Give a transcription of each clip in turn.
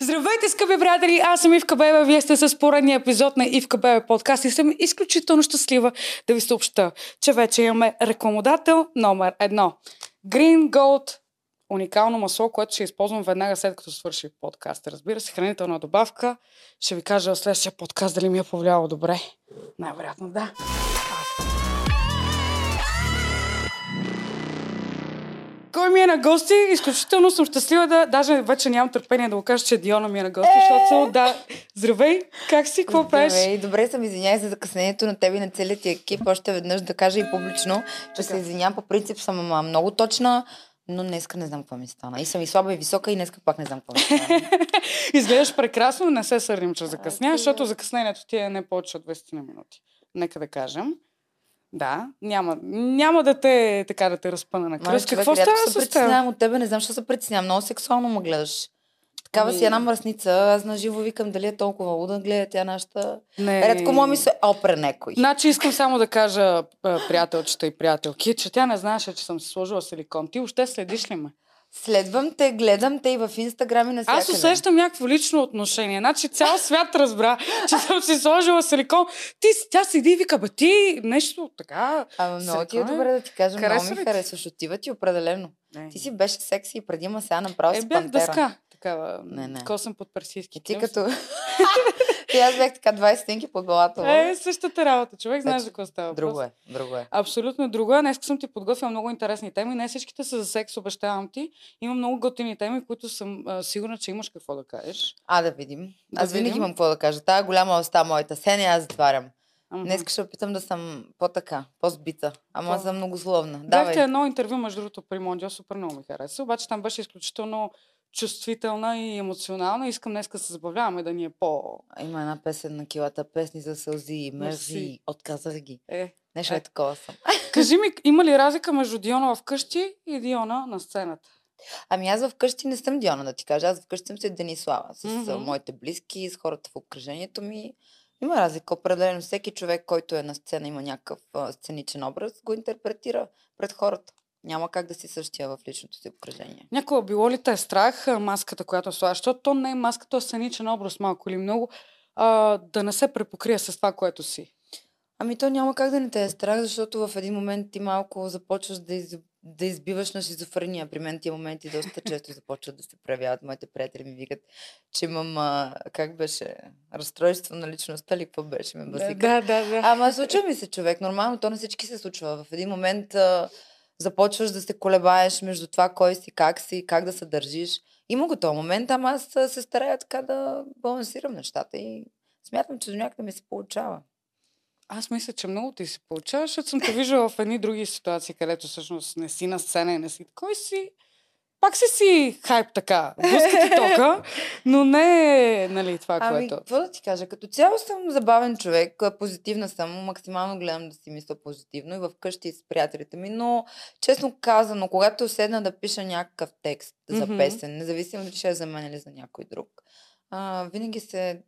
Здравейте, скъпи приятели! Аз съм Ивка Бебе, вие сте с поредния епизод на Ивка Бебе подкаст и съм изключително щастлива да ви съобща, че вече имаме рекламодател номер едно. Green Gold уникално масло, което ще използвам веднага след като свърши подкаст. Разбира се, хранителна добавка. Ще ви кажа в следващия подкаст дали ми е повлияло добре. Най-вероятно да. Кой ми е на гости? Изключително съм щастлива да... Даже вече нямам търпение да го кажа, че Диона ми е на гости, Е! защото да... Здравей! Как си? Какво правиш? Здравей, добре съм, извинявай за закъснението на тебе и на целият ти екип. Още веднъж да кажа и публично, че Така. се извинявам. По принцип съм ама, много точна, но днеска не знам какво ми стана. И съм и слаба и висока и днеска пак не знам какво ми стана. Изглеждаш прекрасно, не се сърдим, че закъсня, защото закъснението ти е не повече от 20 на минути. Нека да кажем. Да, няма, няма да те така да те разпъна на кръст. човек, Какво рядко става се притеснявам от тебе, не знам, защо се притеснявам. Много сексуално ме гледаш. Такава Ами- си една мръсница. Аз на живо викам дали е толкова луда, гледа тя нашата. Не. Редко му ми се опре некой. Значи искам само да кажа, приятелчета и приятелки, че тя не знаеше, че съм си сложила силикон. Ти още следиш ли ме? Следвам те, гледам те и в Инстаграм и на Аз усещам някакво лично отношение. Значи цял свят разбра, че съм си сложила силикон. Ти, тя седи и вика, бе ти нещо така... Ама много ти е е- добре да ти кажа, много Харесва ми ли ти? харесваш. Отива ти определено. Ти си беше секси и преди, ма сега направо Е, си бях пантера. дъска. Такава, Не, не. косъм под персийски. Ти като... и аз бях така 20 стенки под главата. Е, същата работа. Човек знаеш Значи, за какво става. Друго е, друго е. Абсолютно друго е. Днес съм ти подготвила много интересни теми. Не всичките са за секс, обещавам ти. Има много готини теми, които съм а, сигурна, че имаш какво да кажеш. А, да видим. Да аз винаги имам какво да кажа. Тая голяма оста моята. Сене аз затварям. Ага. Днес ще опитам да съм по-така, по-сбита. Ама По- съм многословна. Бяхте Давай. едно интервю, между другото, при Мондио, супер много ми хареса. Обаче там беше изключително чувствителна и емоционална. Искам днес да се забавляваме да ни е по... Има една песен на килата, песни за сълзи, Мерси. мерси, отказах ги. Е. Нещо Е. е такова съм. Кажи ми, има ли разлика между Диона вкъщи и Диона на сцената? Ами аз вкъщи не съм Диона, да ти кажа. Аз вкъщи съм си Денислава. С Мгм. mm моите близки, с хората в обкръжението ми. Има разлика. Определено всеки човек, който е на сцена, има някакъв а, сценичен образ, го интерпретира пред хората. Няма как да си същия в личното си обкръжение. Някога било ли те страх маската, която слагаш? Защото то не е маска, то е сценичен образ малко или много, а, да не се препокрие с това, което си. Ами то няма как да не те е страх, защото в един момент ти малко започваш да, из, да избиваш на шизофрения. При мен тия моменти доста често започват да се проявяват. Моите приятели ми викат, че имам, а, как беше, разстройство на личността ли, какво беше, ме базика. да, да, да. Ама случва ми се, човек. Нормално, то на всички се случва. В един момент а, започваш да се колебаеш между това кой си, как си, как да се държиш. Има го този момент, ама аз се старая така да балансирам нещата и смятам, че до някъде ми се получава. Аз мисля, че много ти се получава, защото съм те виждала в едни други ситуации, където всъщност не си на сцена и не си. Кой си? Пак си си хайп така. Блъскати тока, но не нали, това, Ами, което... какво да ти кажа? Като цяло съм забавен човек, позитивна съм, максимално гледам да си мисля позитивно и вкъщи и с приятелите ми, но честно казано, когато седна да пиша някакъв текст за песен, независимо дали ще е за мен или за някой друг, а, винаги се,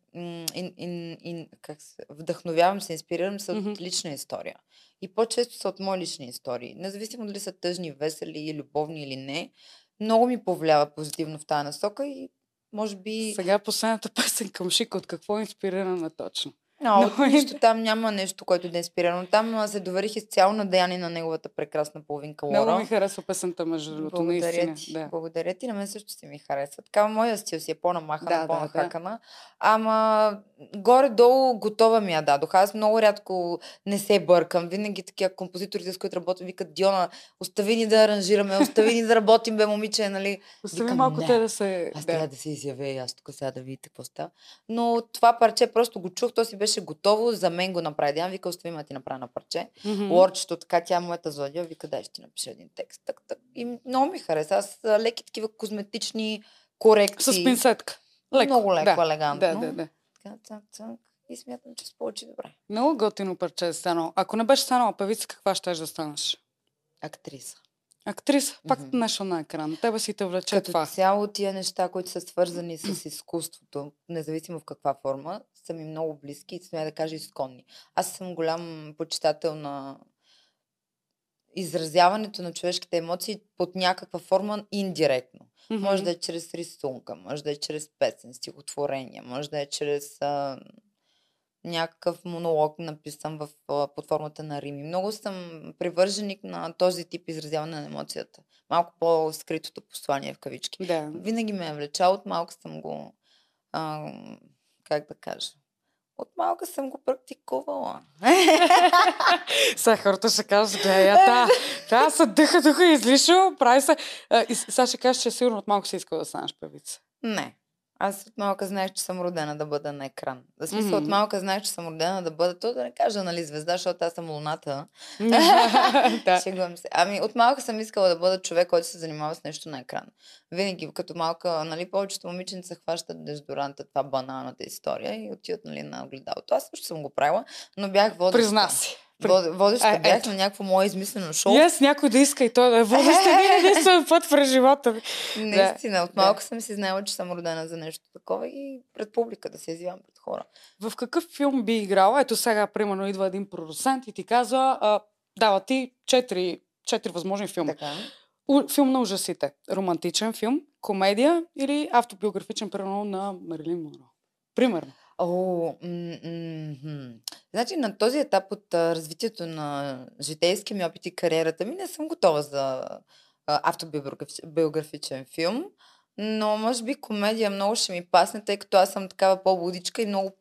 ин, ин, ин, как се вдъхновявам, се инспирирам се от лична история. И по-често са от мои лични истории. Независимо дали са тъжни, весели, любовни или не, много ми повлиява позитивно в тази насока и може би... Сега последната песен към Шик, от какво е инспирирана точно? Но, Много е нищо там няма нещо, което да е инспирирано. Там се доверих изцяло на Деяни на неговата прекрасна половинка Лора. Много ми харесва песента, между другото, наистина. ти. Да. Благодаря ти. На мен също си ми харесва. Така, моя стил си е по-намахана, Да, да, по-нахакана. Ама горе-долу готова ми я дадох. Аз много рядко не се бъркам. Винаги такива композиторите, с които работя, викат Диона, остави ни да аранжираме, остави ни да работим, бе, момиче, нали? Остави Викам, малко не. те да се... Аз да. трябва да се изявя и аз тук сега да видите какво става. Но това парче просто го чух, то си беше готово, за мен го направи. Диана вика, остави ме да ти направя на парче. Мгм. Лорчето, така тя е моята зодия, вика, дай ще ти напиша един текст. Так, так. И много ми хареса. Аз леки такива козметични корекции. С пинсетка. Леко. Много леко, да. елегантно. Да, да, да. Така, цак, цак. И смятам, че се получи добре. Много готино парче е станало. Ако не беше станала певица, каква ще да станеш? Актриса. Актриса, пак Мгм. нещо на екран. Тебе си те влече Като това. цяло тия неща, които са свързани с изкуството, независимо в каква форма, са ми много близки и смея да кажа изконни. Аз съм голям почитател на изразяването на човешките емоции под някаква форма индиректно. Мгм. Може да е чрез рисунка, може да е чрез песен, стихотворение, може да е чрез а, някакъв монолог, написан в, под формата на рими. Много съм привърженик на този тип изразяване на емоцията. Малко по-скритото послание в кавички. Да. Винаги ме е влечал, от малко съм го, а, как да кажа, от малка съм го практикувала. Сега хората ще кажат, гледай, я та, та са дъха, дъха излишо, прави се. Сега ще кажеш, че сигурно от малко си искала да станеш певица. Не. Аз от малка знаех, че съм родена да бъда на екран. За смисъл, от Мгм. малка знаех, че съм родена да бъда, то да не кажа, нали, звезда, защото аз съм луната. да. Шегувам се. Ами, от малка съм искала да бъда човек, който се занимава с нещо на екран. Винаги, като малка, нали, повечето момиченца хващат дезодоранта, това баналната история и отиват, нали, на огледалото. Аз също съм го правила, но бях водеща. Призна си. Вод- Водеща А, бях на някакво мое измислено шоу. И аз някой да иска и той да е водещ един единствен път през живота ми. Наистина, от да. малко съм си знаела, че съм родена за нещо такова и пред публика да се изявам пред хора. В какъв филм би играла? Ето сега, примерно, идва един продуцент и ти казва, а, дава ти четири, четири възможни филма. Така. У, филм на ужасите. Романтичен филм, комедия или автобиографичен, примерно, на Марилин Монро. Примерно. О, м-. Значи на този етап от а, развитието на житейския ми опит и кариерата ми не съм готова за автобиографичен филм, но може би комедия много ще ми пасне, тъй като аз съм такава по-будичка и много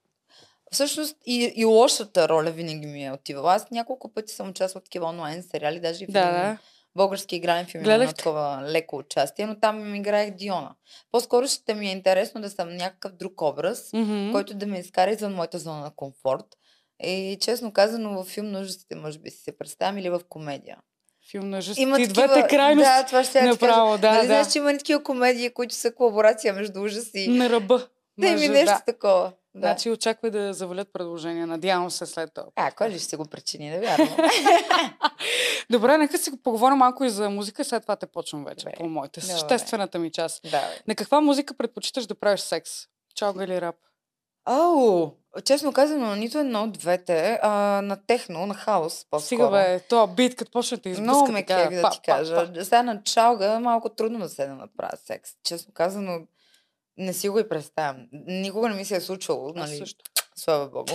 Всъщност и, и лошата роля винаги ми е отивала. Аз няколко пъти съм участвала в такива онлайн сериали, даже и в Да, един да. Български игрален филм Гледахте? такова леко участие, но там им играех Диона. По-скоро ще ми е интересно да съм някакъв друг образ, Мгм. който да ме изкара извън моята зона на комфорт. И честно казано, във филм на ужасите, може би си се представям, или в комедия. Филм на ужасите. Има И такива... двете крайности. Да, това ще. Направо, да, нали да. знаеш, че има такива комедии, които са колаборация между ужас и... На ръба. Да, ми нещо да. такова. Да. Значи очаквай да завалят предложения. Надявам се след това. А, кой ли ще се го причини, да вярвам. Добре, нека си поговорим малко и за музика, след това те почвам вече Добре. по моите. Добре. Съществената ми част. да. На каква музика предпочиташ да правиш секс? Чалга или рап? Ау, честно казано, нито едно от двете, а, на техно, на хаос, по-скоро. Стига бе, то бит, като почне да изблъска. Много ме кефи да па, ти па, кажа. па. Сега на чалга малко трудно да седна да правя секс. Честно казано, не си го и представям. Никога не ми се е случвало, нали? също. Слава богу.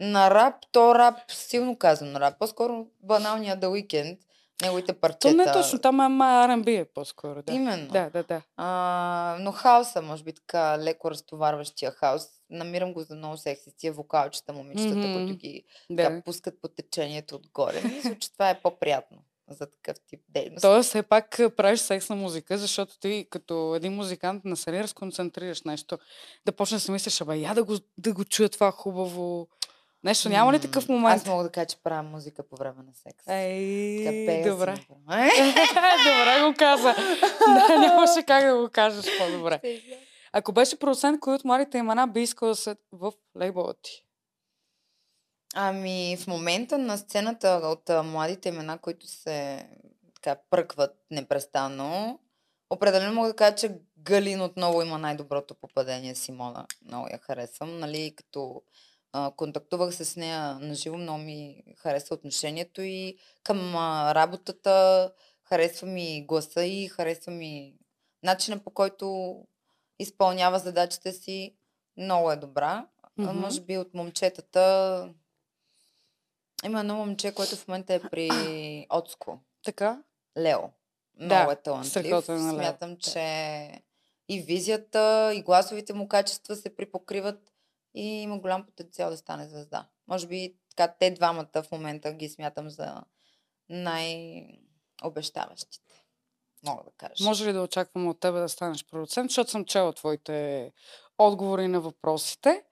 на рап, то рап, силно казвам на рап. По-скоро баналния The Weeknd, неговите То парчета. не е точно, там е R&B е по-скоро. Да. Именно. Да, да, да. А, но хаоса, може би така леко разтоварващия хаос, намирам го за много секси. Тия вокалчета, момичетата, Мгм. които ги да. пускат по течението отгоре. Мисля, че това е по-приятно за такъв тип дейност. Тоест, все пак а, правиш секс на музика, защото ти като един музикант не се разконцентрираш нещо, да почнеш да си мислиш, абе, я да го, да го чуя това хубаво. Нещо, няма ли такъв момент? Аз мога да кажа, че правя музика по време на секс. Ей, пея си добре. Е? добре го каза. да, нямаше как да го кажеш по-добре. Ако беше продуцент, кои от младите имена би искал да са в лейбъла ти? Ами, в момента на сцената от а, младите имена, които се така пръкват непрестанно, определено мога да кажа, че Галин отново има най-доброто попадение. Симона, много я харесвам. Нали, като а, контактувах с нея на живо, много ми хареса отношението и към а, работата, харесва ми гласа и харесва ми начина по който изпълнява задачите си. Много е добра. А, Мгм. може би от момчетата има едно момче, което в момента е при Оцко. Така? Лео. Много Да, е талантлив. е Смятам, че и визията, и гласовите му качества се припокриват и има голям потенциал да стане звезда. Може би така те двамата в момента ги смятам за най-обещаващите. Мога да кажа. Може ли да очаквам от тебе да станеш продуцент, защото съм чела твоите отговори на въпросите.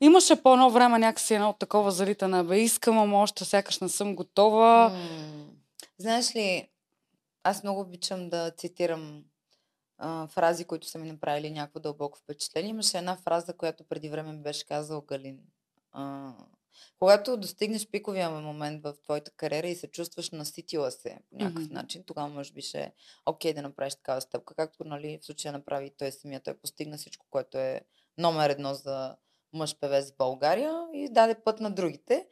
Имаше по едно време някакси едно такова залитане, бе искам, ама още сякаш не съм готова. М, Знаеш ли, аз много обичам да цитирам а, фрази, които са ми направили някакво дълбоко впечатление. Имаше една фраза, която преди време ми беше казал Галин. А, когато достигнеш пиковия момент в твоята кариера и се чувстваш наситила се по някакъв Мгм. начин, тогава може би ще е окей да направиш такава стъпка, както нали, в случая направи той самия. Той постигна всичко, което е номер едно за мъж певец в България и даде път на другите.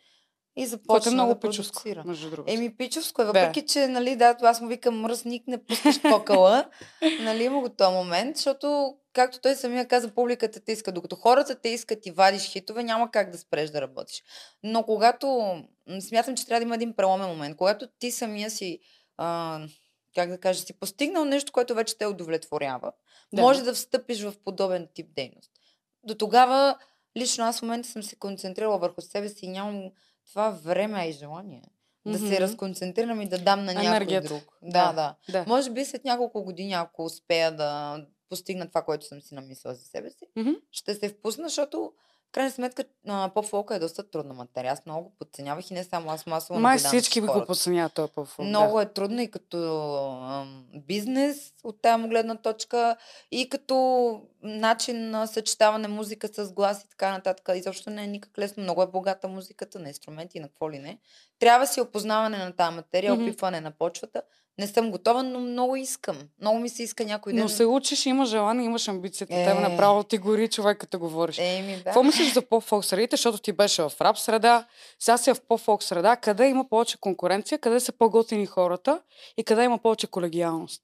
И Което започна е много да пичовско, между другото. Еми, пичовско е, въпреки че, нали, да, аз му викам мръсник, не пускаш кокала, нали, има го този момент, защото, както той самия каза, публиката те иска. Докато хората те искат и вадиш хитове, няма как да спреш да работиш. Но когато, смятам, че трябва да има един преломен момент, когато ти самия си, а, как да кажа, си постигнал нещо, което вече те удовлетворява, Да. може да встъпиш в подобен тип дейност. До тогава, лично аз в момента съм се концентрирала върху себе си и нямам това време и желание. Да Мгм. се разконцентрирам и да дам на някой Енергията. друг. Да, Да. да. Да. Може би след няколко години, ако успея да постигна това, което съм си намислила за себе си, Мгм. ще се впусна, защото крайна сметка поп-фолка е доста трудна материя. Аз много го подценявах и не само аз масово Май всички би го подценяват този по Много е трудно и като ам, бизнес от тази гледна точка и като начин на съчетаване музика с глас и така нататък. Изобщо не е никак лесно. Много е богата музиката на инструменти и на какво ли не. Трябва си опознаване на тази материя, Мгм. опипване на почвата. Не съм готова, но много искам. Много ми се иска някой ден. Но се учиш, имаш желание, имаш амбицията. Е... Тебе направо ти гори човек, като говориш. Еми, да. Какво мислиш за по-фолк средите, защото ти беше в рап среда, сега си в по-фолк среда, къде има повече конкуренция, къде са по-готини хората и къде има повече колегиалност?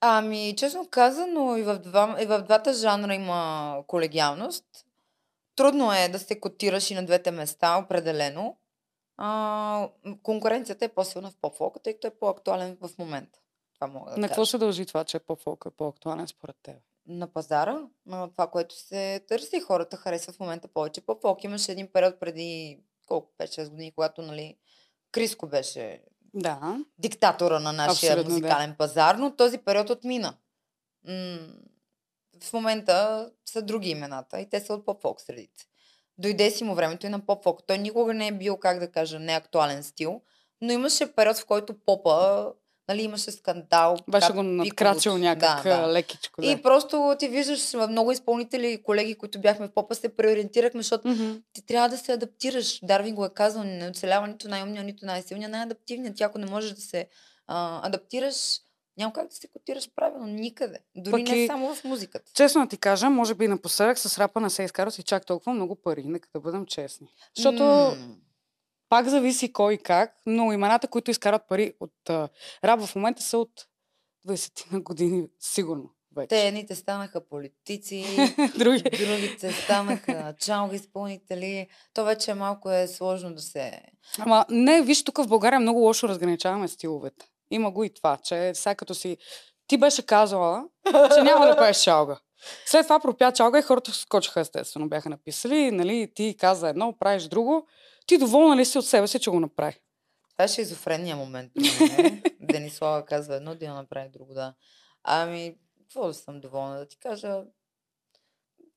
Ами, честно казано, и в, два, и в двата жанра има колегиалност. Трудно е да се котираш и на двете места, определено. А, конкуренцията е по-силна в поп-фолка, тъй като е по-актуален в момента. Това мога да На какво се дължи това, че е по-актуален според теб? На пазара, на това, което се търси. Хората харесват в момента повече поп-фолк. Имаше един период преди колко 5-6 години, когато нали, Криско беше Да. диктатора на нашия Абсолютно, да. музикален пазар, но този период отмина. М- в момента са други имената и те са от поп-фолк средите. Дойде си му времето и на поп-фолк. Той никога не е бил, как да кажа, неактуален стил, но имаше период, в който попа, нали, имаше скандал. Беше го надкрачил някак Да, да. лекичко. Да. И просто ти виждаш много изпълнители и колеги, които бяхме в попа, се преориентирахме, защото Мгм. ти трябва да се адаптираш. Дарвин го е казал, не оцелява нито най-умния, нито най-силния, най-адаптивният. Ти ако не можеш да се а, адаптираш, няма как да се котираш правилно никъде. Дори Пък не и- само в музиката. Честно ти кажа, може би напоследък с рапа не се изкарат и чак толкова много пари, нека да бъдем честни. Защото М, пак зависи кой и как, но имената, които изкарат пари от а, рап в момента са от 20 на години, сигурно. Вече. те едните станаха политици, Други. другите станаха чалга изпълнители. То вече малко е сложно да се... Ама не, виж, тук в България много лошо разграничаваме стиловете. Има го и това, че сега като си... Ти беше казала, че няма да пееш чалга. След това пропя чалга и хората скочиха естествено. Бяха написали, нали, ти каза едно, правиш друго. Ти доволна ли си от себе си, че го направи? Това е шизофрения момент. е. Денислава казва едно, да направи друго, да. Ами, какво да съм доволна да ти кажа?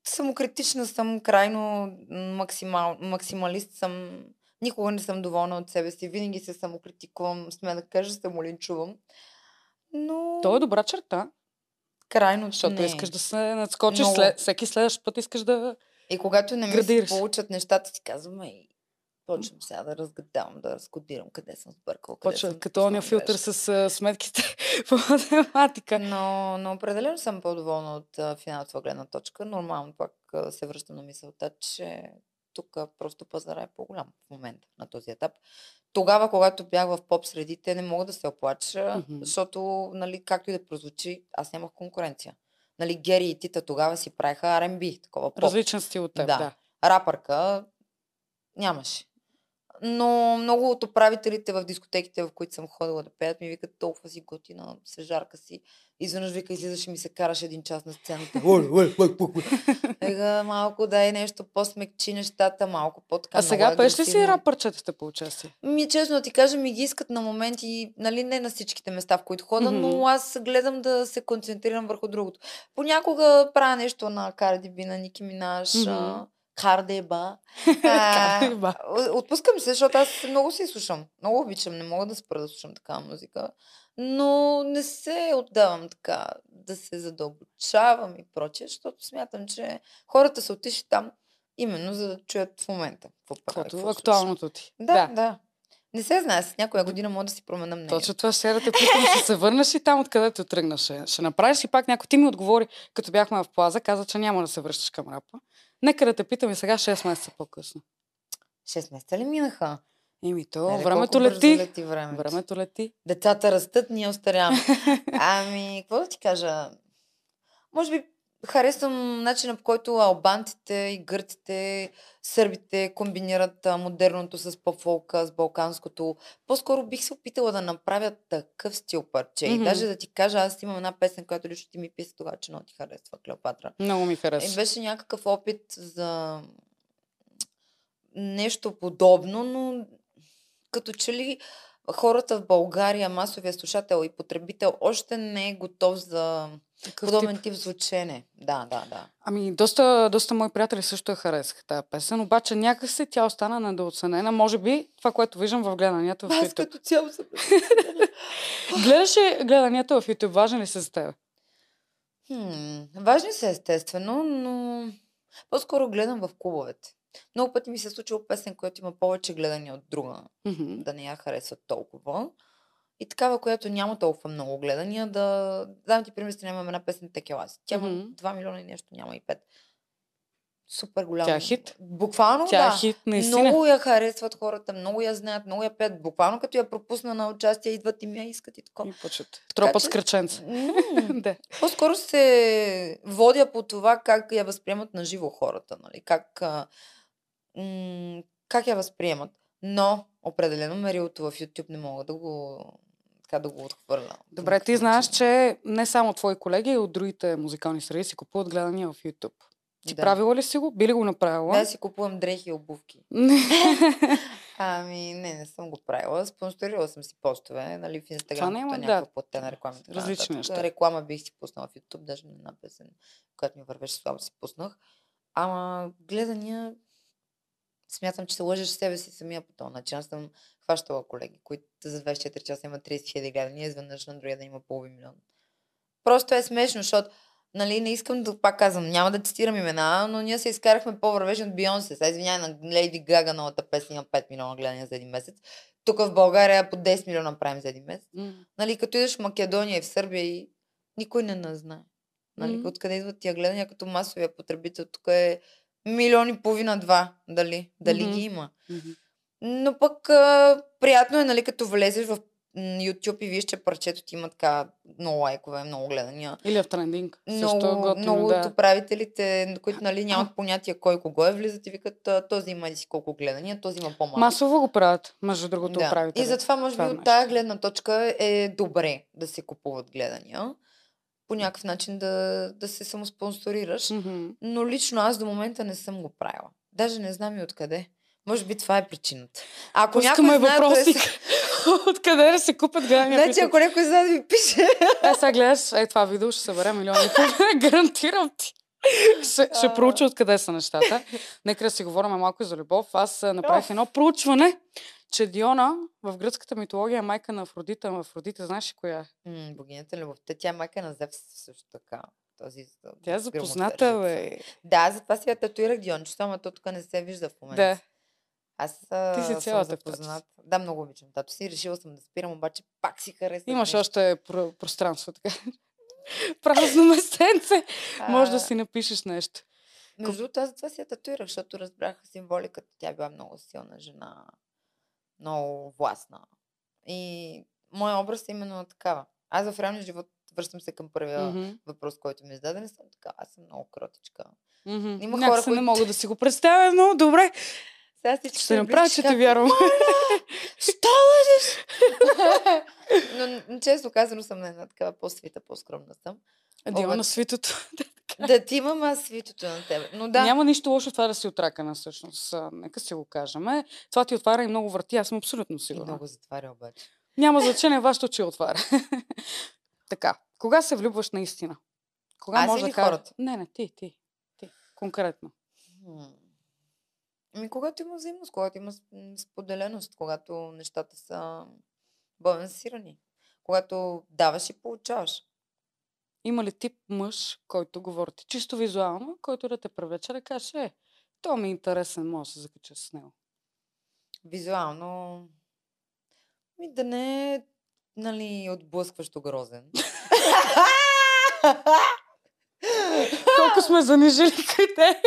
Самокритична съм, крайно максимал, максималист съм. Никога не съм доволна от себе си. Винаги се самокритикувам, сме да кажа, самолинчувам. Но То е добра черта, крайно защото не. искаш да се надскочиш. Много. След, всеки следващ път искаш да... И когато не ми се градираш. получат нещата, си казвам, ай, почвам сега да разгадавам, да разкодирам къде съм сбъркал, къде Почва съм като ония филтър с а, сметките по математика. Но, но определено съм по-доволна от а, финансова гледна точка. Нормално пак а, се връщам на мисълта, че тук просто пазара е по-голям в момента на този етап. Тогава, когато бях в поп средите, не мога да се оплача, Мгм. защото, нали, както и да прозвучи, аз нямах конкуренция. Нали, Гери и Тита тогава си правиха R&B, такова поп. Различен стил от теб, да. Да. Рапърка нямаше. Но много от управителите в дискотеките, в които съм ходила да пеят, ми викат толкова си готина, сежарка си. Изведнъж вика, излизаш и ми се караш един час на сцената. Ега, малко дай нещо по-смекчи нещата, малко по-така. А сега пееш ли си рапърчетата по участие? Ми, честно да ти кажа, ми ги искат на моменти, нали, не на всичките места, в които хода, Мгм. но аз гледам да се концентрирам върху другото. Понякога правя нещо на Карди Би, на Ники Минаш, mm-hmm. Кардеба. Cardi B. А, Отпускам се, защото аз много си слушам. Много обичам, не мога да спра да слушам такава музика. Но не се отдавам така да се задълбочавам и прочее, защото смятам, че хората са отишли там именно за да чуят в момента. Каквото актуалното ти. Да, да, да. Не се знае, с някоя година мога да си променя мнение. Точно това ще да те питам, ще се върнеш и там, откъдето тръгнаш. Ще, ще направиш ли пак някой? Ти ми отговори, като бяхме в плаза, каза, че няма да се връщаш към рапа. Нека да те питам и сега 6 месеца по-късно. 6 месеца ли минаха? Еми то, Леле, времето лети. лети времето. Времето лети. Децата растат, ние остаряваме. ами, какво да ти кажа? Може би харесвам начина по който албанците и гърците, сърбите комбинират модерното с поп-фолка, с балканското. По-скоро бих се опитала да направя такъв стил парче. Мгм. И даже да ти кажа, аз имам една песен, която лично ти ми писа тогава, че много ти харесва, Клеопатра. Много ми И хареса. беше някакъв опит за нещо подобно, но като че ли хората в България, масовия слушател и потребител, още не е готов за Такъв подобен тип. тип звучене. Да, да, да. Ами, доста, доста мои приятели също я харесаха тази песен, обаче някакси тя остана недооценена. Може би това, което виждам в гледанията в Аз YouTube. като цяло съм... Гледаш ли гледанията в YouTube? Важен ли са за теб? Хм, важни са естествено, но по-скоро гледам в клубовете. Много пъти ми се е случило песен, която има повече гледания от друга, Мгм. да не я харесват толкова. И такава, която няма толкова много гледания, да... Дам ти пример, имам една песен Текелас. Тя има Мгм. 2 милиона и нещо, няма и 5. Супер голяма. Тя е хит. Буквално, Тя да. е хит, наистина. Много я харесват хората, много я знаят, много я пеят. Буквално като я пропусна на участие, идват и ми я искат и така. И почват. Тропът че- с кръченца. Да. По-скоро се водя по това как я възприемат на живо хората, нали? Как, а, м- как я възприемат. Но определено мерилото в YouTube не мога да го, така да го отхвърля. Добре, ти знаеш, че не само твои колеги, и от другите музикални среди си купуват гледания в YouTube. Ти Да. правила ли си го? Би ли го направила? Да, си купувам дрехи и обувки. Ами, не, не съм го правила. Спонсорирала съм си постове, нали, в Инстаграм, няма, да. някаква платена реклама. Различни неща. Реклама бих си пуснала в YouTube, даже на една песен, която ми вървеше слабо си пуснах. Ама гледания, смятам, че се лъжеш себе си самия по този начин. Аз съм хващала колеги, които за 24 часа имат 30 хиляди гледания, изведнъж на другия да има половин милион. Просто е смешно, защото Нали, не искам да пак казвам, няма да цитирам имена, но ние се изкарахме по-вървежни от Бионсе. Сега извинявай на Лейди Гага новата песен има 5 милиона гледания за един месец. Тук в България по 10 милиона правим за един месец. М. Нали, като идеш в Македония и в Сърбия и никой не нас знае. Нали, Мгм. откъде идват тия гледания като масовия потребител? Тук е милион и половина-два. Дали? Дали Мгм. ги има? Мгм. Но пък а, приятно е, нали, като влезеш в YouTube и виж, че парчето ти има така много лайкове, много гледания. Или в трендинг. Също Много, готино, много да. от управителите, които нали, нямат понятие кой кого е, влизат и викат, «А, този има си колко гледания, този има по-малко. Масово го правят, между другото, Да. управители. И затова, може би, е от тая гледна точка е добре да се купуват гледания. По някакъв начин да, да се самоспонсорираш. Мгм. Но лично аз до момента не съм го правила. Даже не знам и откъде. Може би това е причината. Ако някой Пускаме знае откъде въпросник. се... Откъде да се купят гледания? Значи, ако някой знае да ми пише. Е, сега гледаш, е, това видео ще събере милиони гарантирам ти. Ще, ще проуча откъде са нещата. Нека да си говорим малко за любов. Аз а, направих едно проучване, че Диона в гръцката митология е майка на Афродита. Афродита, знаеш ли коя е? М, богинята на любовта. Тя е майка на Зевс също така. Този, Тя е запозната, бе. Да, затова си я татуирах Диончето, ама то тук не се вижда в момента. Да. Аз а, Ти си цялата запознат. Да, много обичам тато си. Решила съм да спирам, обаче пак си харесвам. Имаш още про- пространство, така. Празно местенце. Може да си напишеш нещо. Между другото, аз затова си я татуирах, защото разбрах символиката. Тя била много силна жена, много властна. И моят образ е именно такава. Аз в реалния живот връщам се към първия Мгм. въпрос, който ми зададе. Не съм така. Аз съм много кротичка. Мгм. Има Някак хора, се не които- мога да си го представя, но добре. Сега всички Ще ме направя, че те как, вярвам. Лъжеш? Но често казано съм на една такава по-свита, по-скромна съм. Диона на Обаче- свитото. Да ти имам аз свитото на тебе. Но да, Няма нищо лошо това да си отракана, всъщност. А, Нека си го кажем. Това ти отваря и много врати, аз съм абсолютно и сигурна. много затваря обаче. Няма значение вашето, че отваря. така, кога се влюбваш наистина? Кога Аз може да кажа... хората? Не, не, ти, ти. Ти. Конкретно. Ами, когато има взаимност, когато има споделеност, когато нещата са балансирани, когато даваш и получаваш. Има ли тип мъж, който говори ти чисто визуално, който да те привлече да каже, е, то ми е интересен, мога да се закача с него. Визуално, ми да не е, нали, отблъскващо грозен. Колко сме занижили критерия.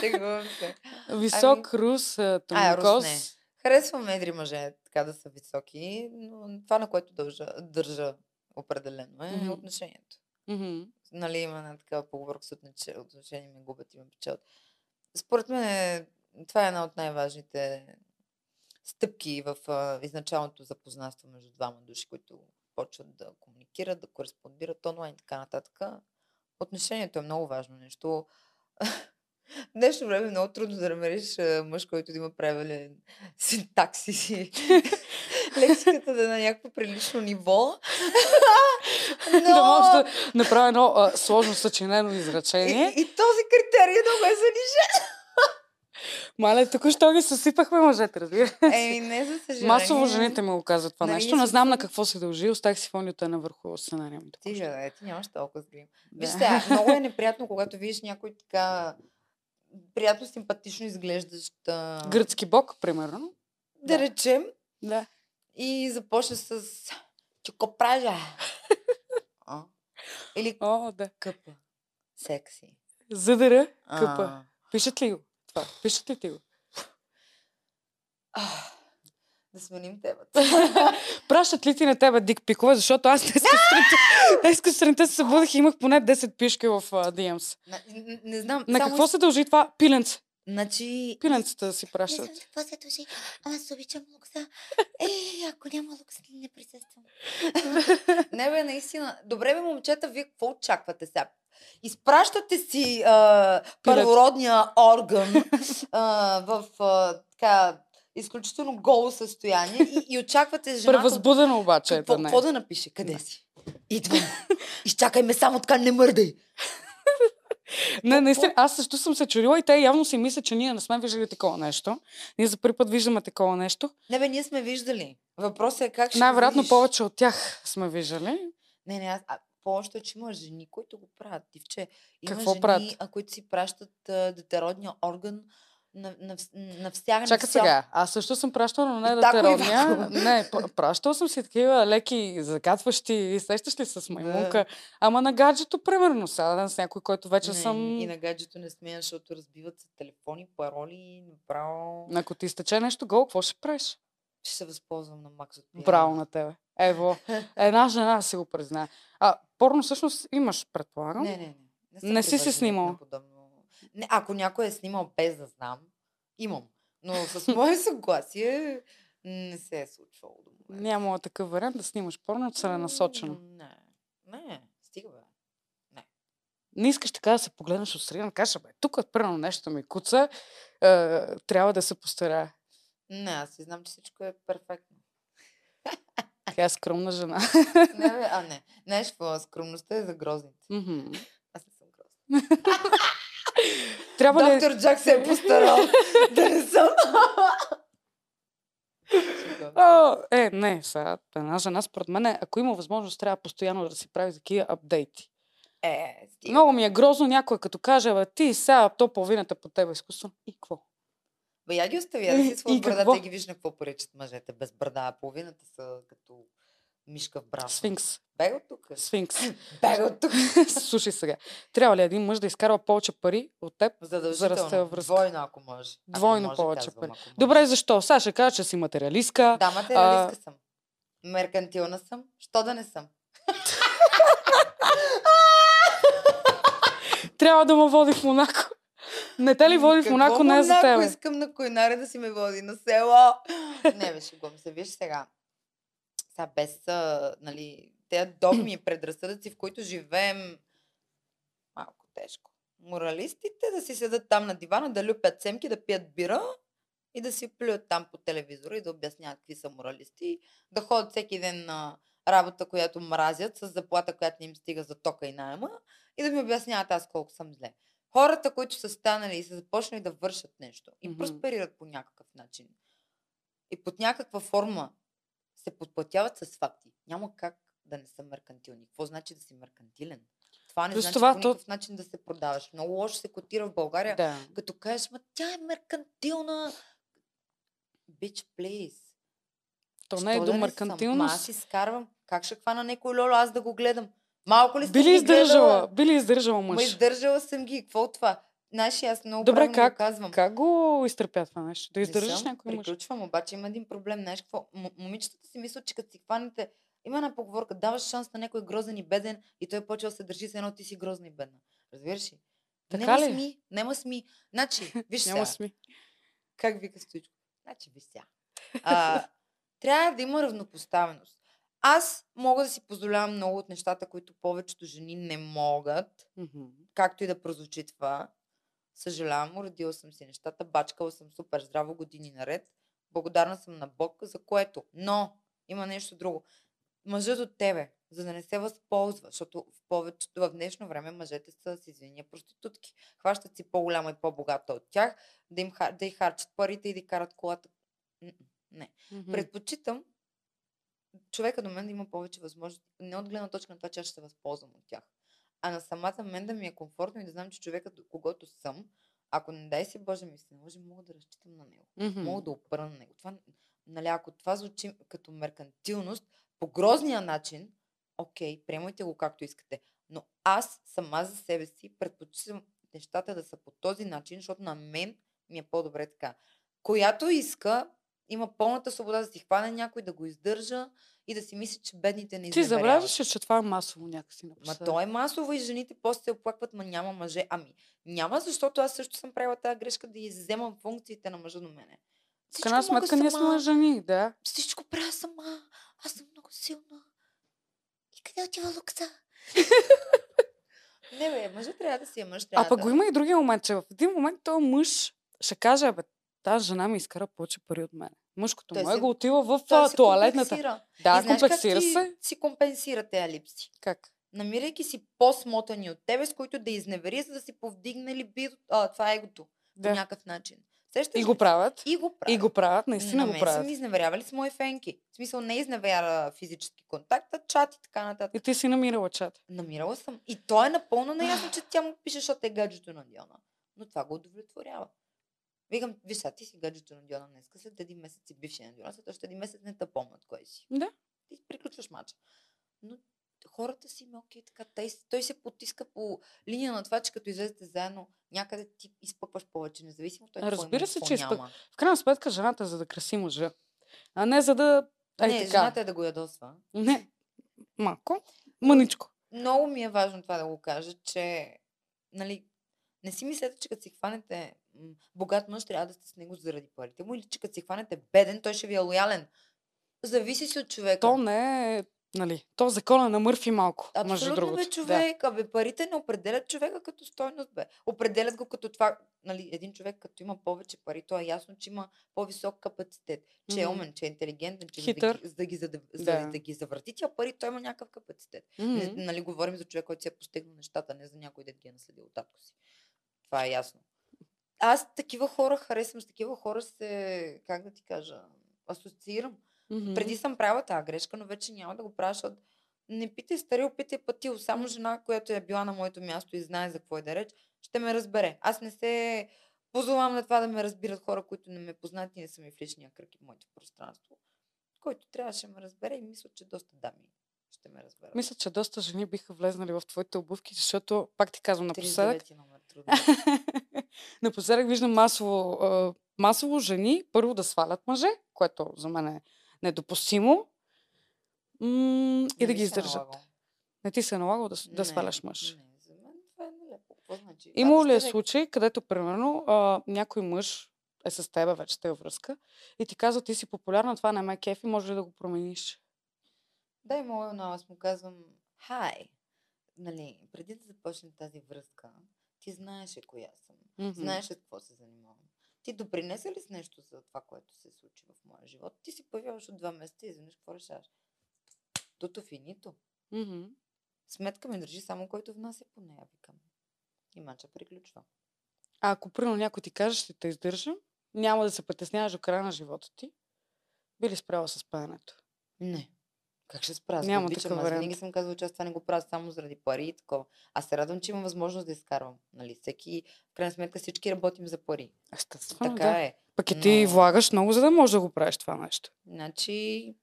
Шегувам се. Висок, рус, а, А, рус тонкос. не. Харесвам едри мъже, така да са високи, но това, на което държа, държа определено е Мгм. отношението. Мгм. Нали, има една такава поговорка с отнош- отношения ме губят и ме печелят. Според мен е, това е една от най-важните стъпки в а, изначалното запознанство между двама души, които почват да комуникират, да кореспондират онлайн и така нататък. Отношението е много важно нещо. В днешно време е много трудно да намериш мъж, който да има правилен синтаксис и лексиката да е на някакво прилично ниво. Да може да направя едно а, сложно съчинено изречение. И, и този критерий да ме занижен. Мале, току-що ги съсипахме мъжете, разбира. Еми, не за съжаление. Масово жените ми го казват това Нали, нещо. Не знам на какво се дължи. Оставих си фонията на върху сценария ми. Ти, да, ти нямаш толкова с грим. Да. Виж сега, много е неприятно, когато видиш някой така приятно симпатично изглеждащ, Гръцки бог, примерно. да, да. речем, Да. и започне с чокопража. А? Или О, да. къпа. Секси. Задъра, къпа. А. Пишат ли го? Това. Пишат ли ти го? Да сменим темата. Пращат ли ти на тебе дик пикове, защото аз днес сутринта, сутринта се събудих и имах поне 10 пишки в а, DMs. На- н- Не знам. На само какво се дължи това? Пиленце. Значи... Пиленцата да си Не пращат. знам какво се дължи. Аз обичам лукса. Е, ако няма лукс, не присъствам. Не бе, наистина. Добре бе, момчета, вие какво очаквате сега? Изпращате си а, първородния орган а, в а, така изключително голо състояние и, и очаквате жената... Превъзбудено обаче е какво, да не. какво да напише? Къде си? Идвам. Изчакай ме само така, не мърдай. Не, наистина, аз също съм се чудила и те явно си мислят, че ние не сме виждали такова нещо. Ние за първи път виждаме такова нещо. Не бе, ние сме виждали. Въпросът е как ще Най-вероятно повече от тях сме виждали. Не, не, аз, а, повечето, че има жени, които го правят. Дивче, има Какво жени, правят? а, които си пращат а, детеродния орган на, на, на всяка Чакай на сега, аз също съм пращала, родня. вако. Не, п- пращала съм си такива леки закатващи, сещаш ли с маймунка. Ама на гаджето, примерно, сега с някой, който вече Не, съм... И на гаджето не смея, защото разбиват се телефони, пароли, направо... Ако ти изтече нещо гол, какво ще правиш? Ще се възползвам на Макс от. Браво на тебе. Ево, една жена си го признае. А, порно всъщност имаш, предполагам. Не, не, не. съм Не си се снимала? на Подобно... Не, ако някой е снимал без да знам, имам. Но с мое съгласие не се е случвало до момента. Няма такъв вариант да снимаш порно целенасочено. Не, не, стига бе. Не искаш така да се погледнеш от страна, да кажеш, бе, тук примерно нещо ми куца, е, трябва да се постарая. Не, аз си знам, че всичко е перфектно. Тя е скромна жена. Не, бе, а не. Знаеш какво? Скромността е за грозните. Мгм. Аз не съм грозна. Трябва ли... Доктор Джак се е постарал да не съм. О, е, не, сега една жена, според мен, ако има възможност, трябва постоянно да си прави такива апдейти. Е, стига. Много ми е грозно някой, като каже, бе, ти сега то половината по тебе е изкуство. И какво? Бе, я ги остави, я да си И своя брада, какво? те ги виж на какво поричат мъжете без брада. а Половината са като мишка в брата. Сфинкс. Бега от тук. Сфинкс. Бега от тук. Слушай сега. Трябва ли един мъж да изкарва повече пари от теб? Сте във връзка. Двойно, ако може. Ако Двойно може, повече казвам, пари. ако може. Добре, защо? Сега ще кажа, че си материалистка. Да, материалистка съм. Меркантилна съм. Що да не съм? Трябва да ме води в Монако. Не те ли води в Монако, не е за Монако? тебе. искам на койнаре да си ме води на село. не, бе, шегувам се. Виж сега. Сега без, а, нали, тези догми и предразсъдъци, в които живеем, малко тежко. Моралистите да си седат там на дивана, да люпят семки, да пият бира и да си плюят там по телевизора и да обясняват какви са моралисти, да ходят всеки ден на работа, която мразят, с заплата, която не им стига за тока и найема и да ми обясняват аз колко съм зле. Хората, които са станали и са започнали да вършат нещо и Мгм. просперират по някакъв начин и под някаква форма се подплатяват с факти. Няма как да не са меркантилни. Какво значи да си меркантилен? Това не Плюс значи това по то- никакъв начин да се продаваш. Много лошо се котира в България, Да. като кажеш, ма тя е меркантилна. Bitch, please. То не е до меркантилност. аз изкарвам. Как ще хвана някой лоло аз да го гледам? Малко ли съм Би ли ги издържала? гледала? Би ли издържала Ма мъж? издържала съм ги. Какво от това? Знаеш, аз много Добре, как? го казвам. Как го изтърпя това нещо? Да Не издържаш съм, някой мъж? Приключвам, обаче има един проблем. Знаеш какво? М- момичетата си мислят, че като си хванете... Има една поговорка, даваш шанс на някой грозен и беден и той почва да се държи с едно ти си грозна и бедна. Разбираш ли? Така Нема ли? сми, нема сми. Значи, виж сега, сми. как вика Стоичко. Значи, виж сега. А, трябва да има равнопоставеност. Аз мога да си позволявам много от нещата, които повечето жени не могат, Мгм. както и да прозвучи това. Съжалявам, уредила съм си нещата, бачкала съм супер здраво години наред. Благодарна съм на Бог за което. Но има нещо друго. Мъжът от тебе, за да не се възползва, защото в повечето в днешно време мъжете са с извинения проститутки. Хващат си по-голяма и по-богата от тях, да им да й харчат парите и да й карат колата. Не. Мгм. Предпочитам човека до мен да има повече възможности. Не от гледна точка на това, че аз ще се възползвам от тях. А на самата мен да ми е комфортно и да знам, че човекът, до когото съм, ако не дай си Боже ми се наложи, мога да разчитам на него. Мгм. Мога да опра на него. Това, нали, ако това звучи като меркантилност, по грозния начин, окей, приемайте го както искате. Но аз сама за себе си предпочитам нещата да са по този начин, защото на мен ми е по-добре така. Която иска, има пълната свобода да си хване някой, да го издържа и да си мисли, че бедните не Ти забравяш, че това е масово някакси Ма напоследък? то е масово и жените после се оплакват, ма няма мъже. Ами, няма, защото аз също съм правила тази грешка да изземам функциите на мъжа до мене. В крайна сметка ние сме жени, да. Всичко правя сама. Аз съм много силна. И къде отива Лукса? Не бе, мъжът трябва да си е мъж. А пък да... го има и другия момент, че в един момент този мъж ще каже, бе, тази жена ми изкара повече пари от мен. Мъжкото Той му се- его отива в Той туалетната. компенсира. Да, и знаеш как се. си компенсира тези липси? Как? Намирайки си по-смотани от тебе, с които да изневери, за да си повдигне либидо, а, това е егото. По Да. някакъв начин. Сещаш И го правят. И го правят. И го правят, наистина на го правят. изневерявали с мои фенки. В смисъл не изневеря физически контакт, а чат и така нататък. И ти си намирала чат. Намирала съм. И той е напълно наясно, че тя му пише, защото е гаджето на Диона. Но това го удовлетворява. Викам, виж сега, ти си гаджето на Диона днес, след един месец си бившия на Диона, след още един месец не те помнят кой си. Да. Ти приключваш мача. Но хората си има окей, така. Той, той се потиска по линия на това, че като излезете заедно, някъде ти изпъкваш повече, независимо той Разбира се, че изпък-. В крайна сметка жената е за да краси мъжа. А не за да... Ей, Не, така. жената е да го ядосва. Не. Малко. Мъничко. много ми е важно това да го кажа, че нали, не си мислете, че като си хванете богат мъж, трябва да сте с него заради парите му, или че като си хванете беден, той ще ви е лоялен. Зависи си от човека. То не е... Нали, то закона на Мърфи малко, Абсолютно бе Да. човек. Абе, парите не определят човека като стойност, бе. Определят го като това. Нали, един човек, като има повече пари, то е ясно, че има по-висок капацитет. Че е Мгм. умен, че е интелигентен, че Хитър. за да ги, за да ги, за да, за Да. да ги завърти тия пари, той има някакъв капацитет. Не, нали, говорим за човек, който си е постигнал нещата, не за някой, дет ги е наследил от татко си. Това е ясно. Аз такива хора харесвам, с такива хора се, как да ти кажа, асоциирам. Мгм. Преди съм правила тази грешка, но вече няма да го правя, защото не питай старил, питай пътил. Само жена, която е била на моето място и знае за какво е да реч, ще ме разбере. Аз не се позовавам на това да ме разбират хора, които не ме познат и не са ми в личния кръг и в моето пространство. Който трябваше да ме разбере и мисля, че доста дами ще ме разберат. Мисля, че доста жени биха влезнали в твоите обувки, защото, пак ти казвам, напоследък, 39 номер трудно. напоследък виждам масово, масово жени първо да свалят мъже, което за мен е недопустимо, м- и Не да ми ги е издържат. налагало. Не ти се е налагало да, да Не, сваляш мъж. Не, за мен това е нелепо. Значи? Имало ли е да- случай, където, примерно, а, някой мъж е с теб, вече сте във връзка, и ти казва, ти си популярна, това не ме кефи, може ли да го промениш? Да, имало едно, аз му казвам, хай, нали, преди да започнем тази връзка, ти знаеше коя съм. Мгм. Знаеш с какво се занимавам. Ти допринесе ли с нещо за това, което се случи в моя живот? Ти си появяваш от два месеца и изведнъж какво решаваш? Туто финито. Мгм. Сметка ми държи само който внася по нея, викам. И мача приключва. А ако, примерно, някой ти каже, ще те издържам, няма да се притесняваш до края на живота ти, би ли спряла с пеенето? Не. Как ще спра? Няма обичам. такъв Аз вариант. винаги съм казвала, че аз това не го правя само заради пари и такова. Аз се радвам, че имам възможност да изкарвам. Нали? Всеки, в крайна сметка, всички работим за пари. Естествено, така да. е. Пък и ти но- влагаш много, за да можеш да го правиш това нещо. Значи,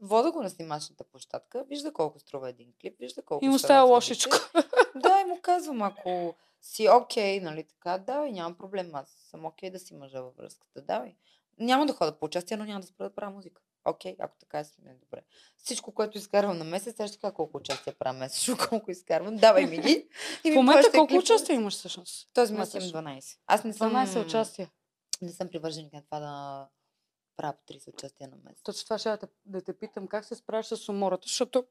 вода го на снимачната площадка, вижда колко струва един клип, вижда колко И му става лошичко. Да, и му казвам, ако си окей, нали така, давай, няма проблем, аз съм окей да си мъжа във връзката, давай. Няма да ходя по участие, но няма да спра да правя музика. Окей, ако така е сме добре. Всичко, което изкарвам на месец, аз ще кажа колко участия правя месечно, колко изкарвам, давай ми ги. И В момента колко клипове. участия имаш всъщност? Този месец имам 12. Аз не съм... 12 участия. Не съм привърженик на това да правя по 30 участия на месец. Точно това ще да те, да те питам как се справяш с умората, защото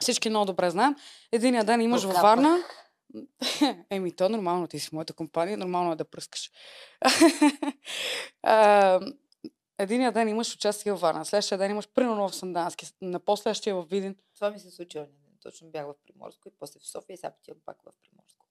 всички много добре знаем. Единия ден имаш във. Варна. Еми, то е нормално, ти си в моята компания, нормално е да пръскаш. А, Единия ден имаш участие във Варна, следващия ден имаш примерно в Сандански, на последващия в Видин. Това ми се случи ден. Точно бях в Приморско и после в София и сега отивам пак в Приморско.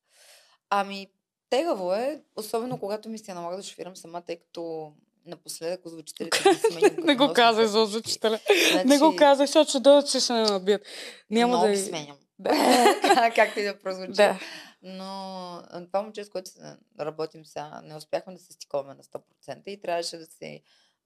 Ами, тегаво е, особено когато ми се налага да шофирам сама, тъй като напоследък озвучителите ги сменям. не го казай за озвучителя. Не го казай, защото ще дойдат, ще ще не набият. Няма Много да... сменям. Да. Както и да прозвучи. да. Но това момче, с което работим сега, не успяхме да се стиковаме на 100% и трябваше да се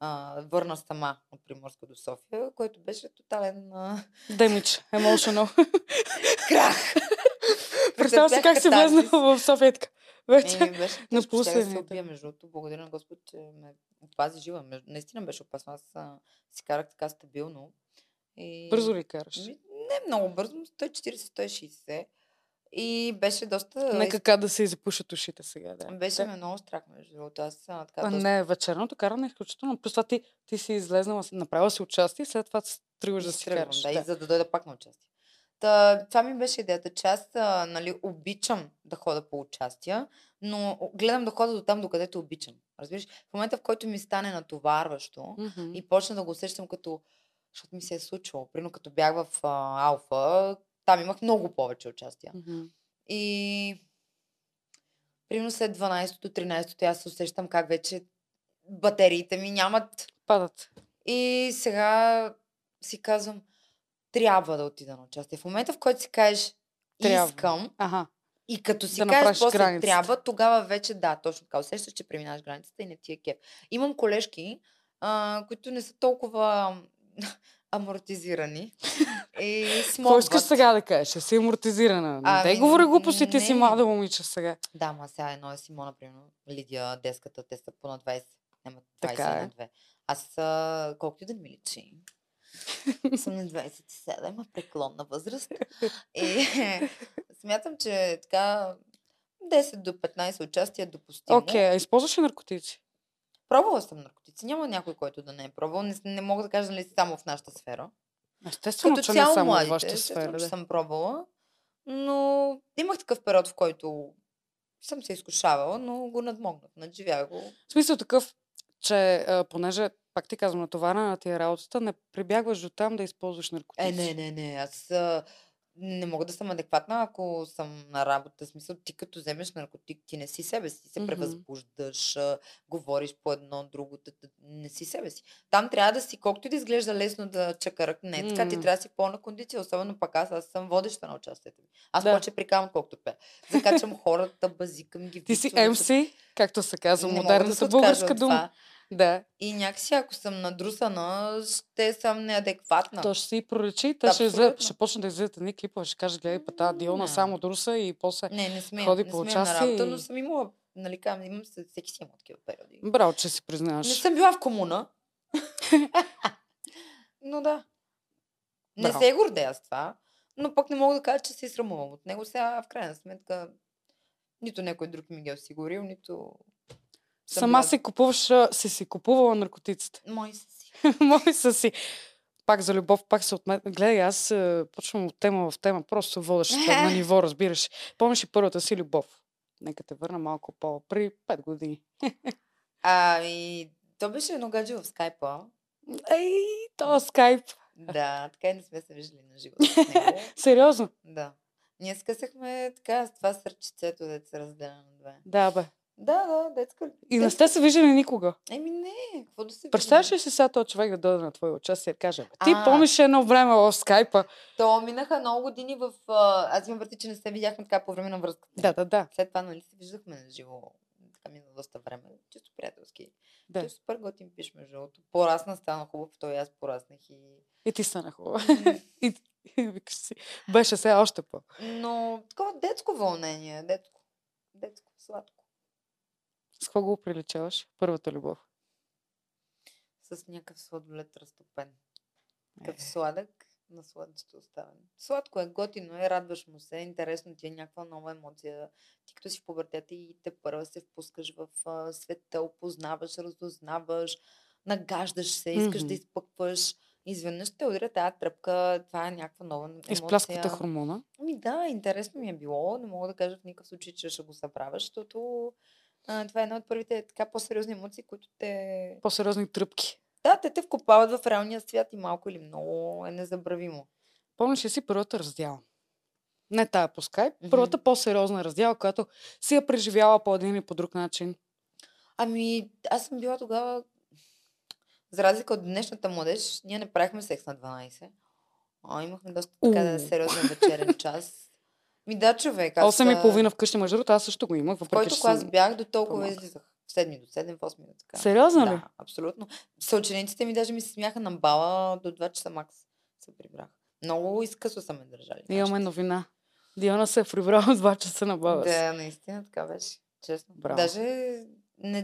а, върна сама от Приморско до София, който беше тотален а, Демидж, emotional. крах. Представя си как Претърпях влезна в Софиетка. Вече. Еми, беше тежко, щях да се между другото. Благодаря на Господ, че ме опази жива. Наистина беше опасно. Аз а, си карах така стабилно. И... Бързо ли караш? Ми, Не много бързо, но 140-160. И беше доста... Нека как да се запушат ушите сега. Да. Беше да. ме много страх, между другото. Аз а, така А, доста... не, вечерното каране е изключително. Плюс това ти, ти си излезнала, направила си участие, след това тръгваш да си караш. да, и за да дойда пак на участие. Та, това ми беше идеята, че аз а, нали, обичам да хода по участия, но гледам да хода до там, докъдето обичам. Разбираш? В момента, в който ми стане натоварващо Мгм. и почна да го усещам като, защото ми се е случвало. Примерно като бях в а, Алфа, там имах много повече участия. Мгм. И примерно след 12-то, 13-то, аз се усещам как вече батериите ми нямат Падат. и сега си казвам, трябва да отида на участие. В момента, в който си кажеш, Трябва. искам, Ага. и като си Да кажеш после границата. трябва, тогава вече да, точно така. Усещаш, че преминаваш границата и не ти е кеф. Имам колежки, а, които не са толкова амортизирани. и Какво искаш сега да кажеш? Ще си амортизирана. Не Ами, дай говори глупости, ти си млада момиче сега. Да, ма сега едно е Симона, примерно. Лидия, деската, те са по на 20. Няма 20 Така е. на 2. Аз, а, колкото и да ми личи, съм на 27, а преклонна възраст. И смятам, че така 10 до 15 участия е допустимо. Окей, а използваш ли наркотици? Пробвала съм наркотици. Няма някой, който да не е пробвал. Не, не мога да кажа нали само в нашата сфера. Естествено, Като че не цяло само в младите, вашата естествено, сфера. Да. съм пробвала. Но имах такъв период, в който съм се изкушавала, но го надмогнах. Надживях го. В смисъл такъв, че а, понеже, пак ти казвам, натоварена на ти е работата, не прибягваш до там да използваш наркотици. Е, не, не, не. Аз а, не мога да съм адекватна, ако съм на работа. В смисъл, ти като вземеш наркотик, ти не си себе си. Се превъзбуждаш, говориш по едно, друго, не си себе си. Там трябва да си, колкото и да изглежда лесно да чакарък, не, така ти трябва да си пълна кондиция, особено пък аз, аз съм водеща на участието ми. Аз Да. повече прикавам, колкото пея. Закачам хората, базикам ги. Ти си MC, както се казва, да модерната откажа българска дума. Да, И някакси, ако съм надрусана, ще съм неадекватна. то ще си проличи, те Да, ще, изле, абсолютно. ще почнат да излизат едни клипове, ще кажат, гледай, па тази Диона Не. само друса и после... Не, не сме, ходи не по участие работа, и- но съм имала, нали, казвам, имам се, всеки си има такива периоди. Браво, че си признаваш. Не съм била в комуна. но да. Не Браво. се гордея с това, но пък не мога да кажа, че се срамувам от него. Сега, в крайна сметка, нито някой друг ми ги е осигурил, нито... Сама си купуваш, си си купувала наркотиците. Мои са си. Мои са си. Пак за любов, пак се отмет. Гледай, аз а, почвам от тема в тема, просто водеш на ниво, разбираш. Помниш ли първата си любов? Нека те върна малко по при 5 години. Ами, то беше едно гадже в скайпа. Ей, то скайп. Да, така и не сме се виждали на живота. Сериозно? Да. Ние скъсахме така с това сърчицето, да се разделя на две. Да, бе. Да, да, детска. И не сте се виждали никога. Еми не, какво да се Представяш ли си сега този човек да дойде на твое участие и да каже, «Бе, ти А. помниш едно време в скайпа? То минаха много години в... Аз имам върти, че не се видяхме така по време на връзката. Да, да, да. След това, нали, се виждахме на живо. Така мина доста време. Чисто приятелски. Да. Той е супер готин пиш, между другото. Порасна, стана хубав, той аз пораснах и... И ти стана хубава. и викаш си, беше сега още по. Но такова детско вълнение, детско. детско, сладко. С какво го приличаваш? Първата любов. С някакъв сладолет разтопен. Такъв Е. сладък, на сладчето оставен. Сладко е, готино е, радваш му се, интересно ти е някаква нова емоция. Ти като си в пубертета и те първа се впускаш в а, света, опознаваш, разузнаваш, нагаждаш се, искаш Мгм. да изпъкваш. Изведнъж те удря тази тръпка, това е някаква нова емоция. Изплясквате хормона. Ами да, интересно ми е било. Не мога да кажа в никакъв случай, че ще го забравя, защото а, това е една от първите така по-сериозни емоции, които те... По-сериозни тръпки. Да, те те вкопават в реалния свят и малко или много е незабравимо. Помниш ли си първата раздяла? Не тая по скайп, първата по-сериозна раздяла, която си я преживяла по един или по друг начин. Ами, аз съм била тогава, за разлика от днешната младеж, ние не правихме секс на 12. А, имахме доста така Уу. сериозен вечерен час. Ми да, човек. Аз, 8 и половина вкъщи, между другото, аз също го имах, въпреки който клас съм... бях, до толкова по-малка. излизах. В седми до 7, в 8 до така. Сериозно ли? Да, абсолютно. Съучениците ми даже ми се смяха на бала до 2 часа макс. Се прибрах. Много изкъсо са ме държали. Имаме нашите. новина. Диона се е прибрала с 2 часа на баба. Да, наистина така беше. Честно. Браво. Даже не,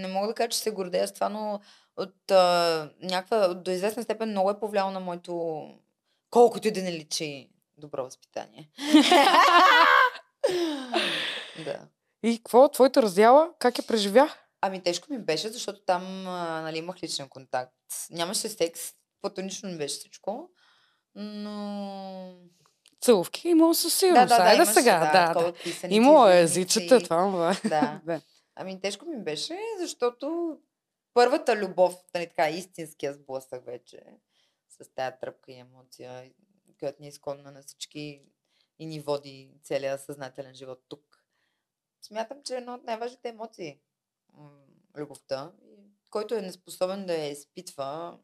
не мога да кажа, че се гордея с това, но от а, някаква, до известна степен много е повлияло на моето, колкото и да не личи добро възпитание. да. И какво? Твоята раздяла? Как я преживя? Ами тежко ми беше, защото там а, нали, имах личен контакт. Нямаше секс, платонично ми беше всичко. Но... Целувки имало със Да, сигурност. да, да, Айде имаше, сега. Да, да. писаници, Имало е езичета, това, това. Да. да. Ами тежко ми беше, защото първата любов, нали така, истинския сблъсък вече с тая тръпка и емоция, която ни е изконна на всички и ни води целия съзнателен живот тук. Смятам, че е една от най-важните емоции любовта. Който е неспособен да я изпитва,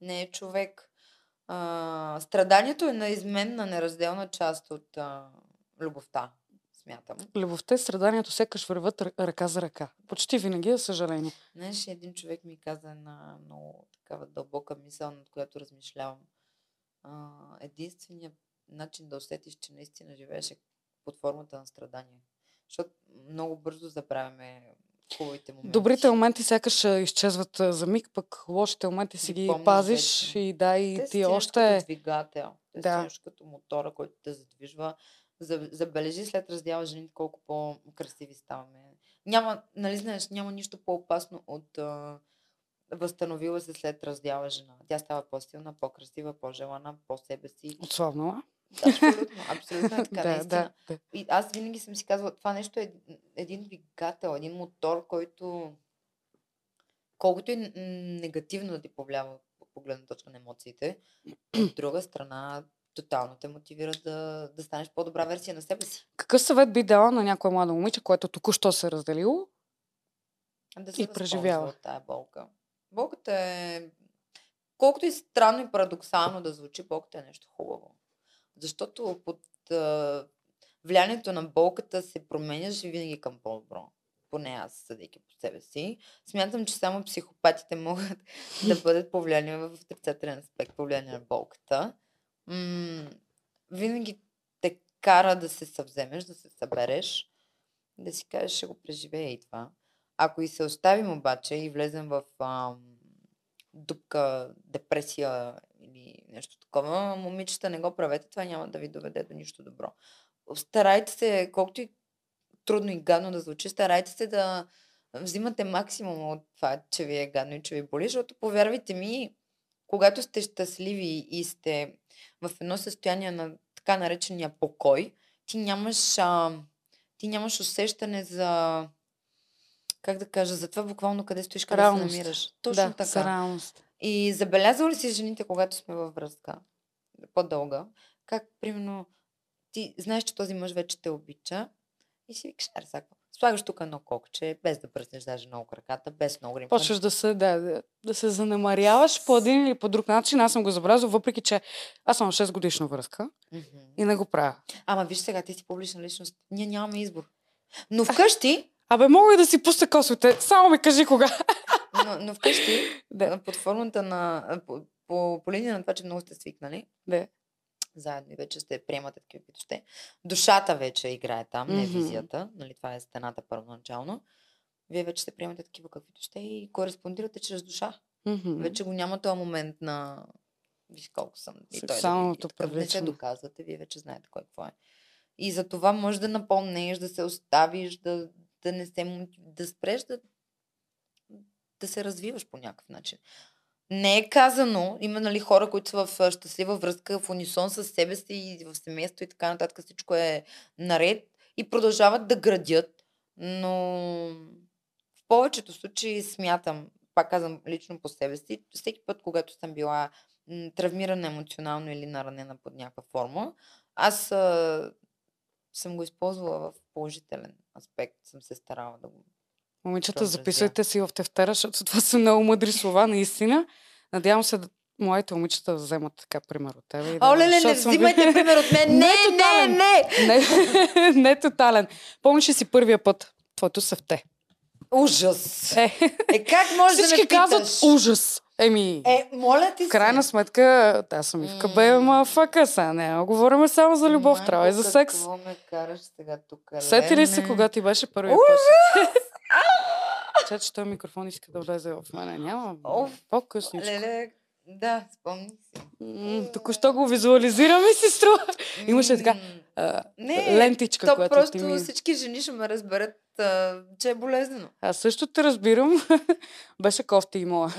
не е човек. А, страданието е неизменна, неразделна част от а, любовта, смятам. Любовта и страданието сякаш върват ръ- ръка за ръка. Почти винаги, за съжаление. Знаеш, един човек ми каза една много такава дълбока мисъл, над която размишлявам. А, единственият начин да усетиш, че наистина живееш е под формата на страдание. Защото много бързо забравяме хубавите моменти. Добрите моменти сякаш изчезват за миг, пък лошите моменти си Ги ги пазиш и да, и Те ти още... като двигател. Те Да. като мотора, който те задвижва. За- Забележи след раздяла жените колко по-красиви ставаме. Няма, нали знаеш, няма нищо по-опасно от а, възстановила се след раздяла жена. Тя става по-силна, по-красива, по-желана, по-себе си. Отслабнала. Абсолютно, абсолютно е така, да, наистина. да, да. И аз винаги съм си казвала, това нещо е един двигател, един мотор, който колкото и негативно да ти повлиява по погледна точка на емоциите, от друга страна тотално те мотивира да, да станеш по-добра версия на себе си. Какъв съвет би дала на някоя млада момиче, което току-що се е разделило? Да се И преживява. от тая болка. Болката е... Колкото и странно и парадоксално да звучи, болката е нещо хубаво. Защото под а, влиянието на болката се променяш винаги към по-добро. Поне аз, съдейки по себе си. Смятам, че само психопатите могат да бъдат повлияни в отрицателен аспект, повлияни на болката. М- винаги те кара да се съвземеш, да се събереш, да си кажеш, ще го преживея и това. Ако и се оставим обаче и влезем в ам, дупка, депресия или нещо такова, момичета не го правете, това няма да ви доведе до нищо добро. Старайте се, колкото и трудно и гадно да звучи, старайте се да взимате максимум от това, че ви е гадно и че ви боли, защото повярвайте ми, когато сте щастливи и сте в едно състояние на така наречения покой, ти нямаш, а, ти нямаш усещане за как да кажа, за това буквално къде стоиш, къде Реалност. се намираш. Точно да, така. реалност. И забелязва ли си жените, когато сме във връзка, по-дълга, как, примерно, ти знаеш, че този мъж вече те обича и си викаш, аре, сега? Слагаш тук едно кокче, без да пръснеш даже много краката, без много грим. Почваш да се, да, да, да се занемаряваш по един или по друг начин. Аз съм го забелязал, въпреки че аз съм в 6 годишна връзка Мгм. и не го правя. Ама виж сега, ти си публична личност. Ние нямаме избор. Но вкъщи, Абе, мога да си пуста косовете. Само ми кажи кога. но, но вкъщи, Да. а, под формата на... По, по, по линия на това, че много сте свикнали, Да. заедно и вече сте приемате такива, каквито сте. Душата вече играе там, не Мгм. визията. Нали, това е стената първоначално. Вие вече се приемате такива, каквито сте и кореспондирате чрез душа. Мгм. Вече го няма този момент на виж колко съм. И той да Сексуалното и такъв не се доказвате, вие вече знаете кой какво е. И за това може да напомнеш, да се оставиш, да, да не се да спреш да, да се развиваш по някакъв начин. Не е казано, има нали, хора, които са в щастлива връзка, в унисон с себе си и в семейство и така нататък, всичко е наред и продължават да градят, но в повечето случаи смятам, пак казвам лично по себе си, всеки път, когато съм била травмирана емоционално или наранена под някаква форма, аз съм го използвала в положителен аспект, съм се старала да го Момичета, Разразя. записвайте си в тефтера, защото това са много мъдри слова, наистина. Надявам се да моите момичета да вземат така пример от тебе. Да, Оле, не, не взимайте пример от мен. Не Не, е не, тотален. не. не, не тотален. Помниш ли си първия път? Твоето севте. Ужас. Е, Е, как може да всички ме казват питаш? ужас. Еми, Е, моля ти в крайна се. сметка, аз съм Ивка Бея, ма фака са. Не, говорим само за любов, Майко, трябва и за секс. Какво ме караш сега тук? Сети ли се, кога ти беше първия път? Чак, че този микрофон иска да влезе в мене. Няма. Оф, По-късничко. Леле, да, спомни си. М, Току-що го визуализирам и си струва. Имаше така, а, Не, лентичка, то която просто ти ми... всички жени ще ме разберат, а, че е болезнено. Аз също те разбирам. беше кофти и моя.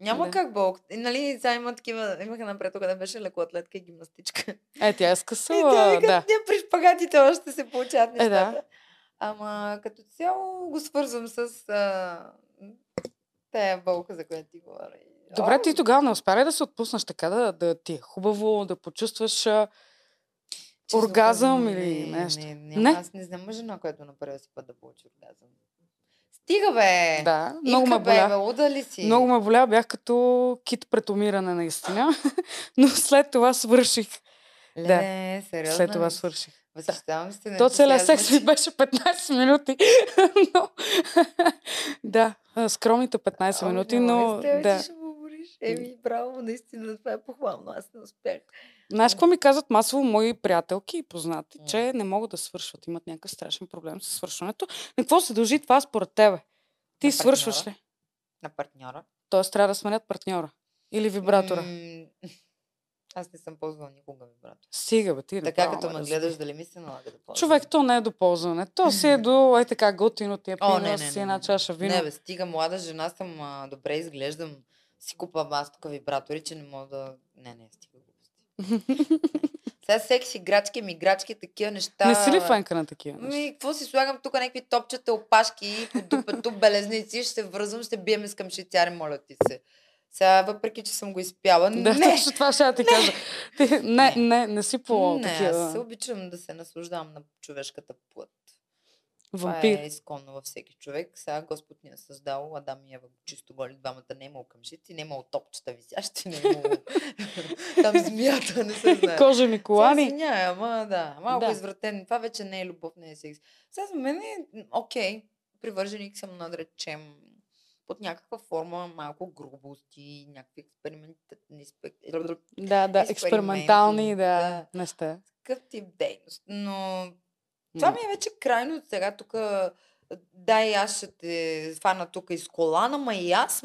Няма Да. как Бог. И, нали, сега има такива, имаха напред, когато беше лекоатлетка и гимнастичка. Е, тя е И тя скъсала, вика, да. при шпагатите още се получават Е, да. нещата. Ама като цяло го свързвам с а, тая болка, за която ти говоря. Добре, ти тогава не успя да се отпуснеш така, да, да ти е хубаво, да почувстваш... а, честно оргазъм казано, или не, нещо? Не, няма, Не? Аз не знам жена, която на първия си път да получи оргазъм. Стига, бе! Да, много ме бе, бе, боля. луда ли си? Много ме боля, бях като кит пред умиране наистина. Но след това свърших. Леле, сериозно След това свърших. Възхищавам се. То целият секс ми беше 15 минути. но... да, скромните 15 О, минути, но... Да. Еми, браво, наистина, това е похвално. Аз не успях. Знаеш какво ми казват масово мои приятелки и познати, че не могат да свършват, имат някакъв страшен проблем с свършването. На какво се дължи това според тебе? Ти На свършваш ли? На партньора. Тоест трябва да сменят партньора. Или вибратора. М, Аз не съм ползвала никога вибратор. Стига, бе, ти не Така като ме да гледаш, си. дали ми се налага да ползвам. Човек, то не е до ползване. То си е до, е така, готино ти е О, пино не, не, с не, една чаша вино. Не, бе, стига, млада жена съм, а, добре изглеждам. Си купа аз тук вибратори, че не мога да... Не, не, стига. Сега секс играчки, ми играчки, такива неща. Не си ли фенка на такива неща? Ми, какво си слагам тук някакви топчета, опашки, по дупето, белезници, ще се връзвам, ще биеме с към швейцари, моля ти се. Сега, въпреки, че съм го изпяла, Да, не, точно това ще я ти кажа. Ти, не, Не. не, не си по не, аз се обичам да се наслаждавам на човешката плът. Вампир. Това е изконно във всеки човек. Сега Господ ни е създал Адам и Ева чисто голи двамата. Не е имал къмшици, не е имал топчета висящи, не е имал там змията, не се знае. Кожени Се колани. извиняй, ама да, малко Да. извратен. Това вече не е любов, не е секс. Сега за мен е окей. Привърженик съм, да речем, под някаква форма, малко грубости, някакви експерименти, Да, да, експериментални, да, не сте. такъв тип дейност. Но това ми е вече крайно сега тук. Дай, аз ще те фана тук из колана, ма и аз.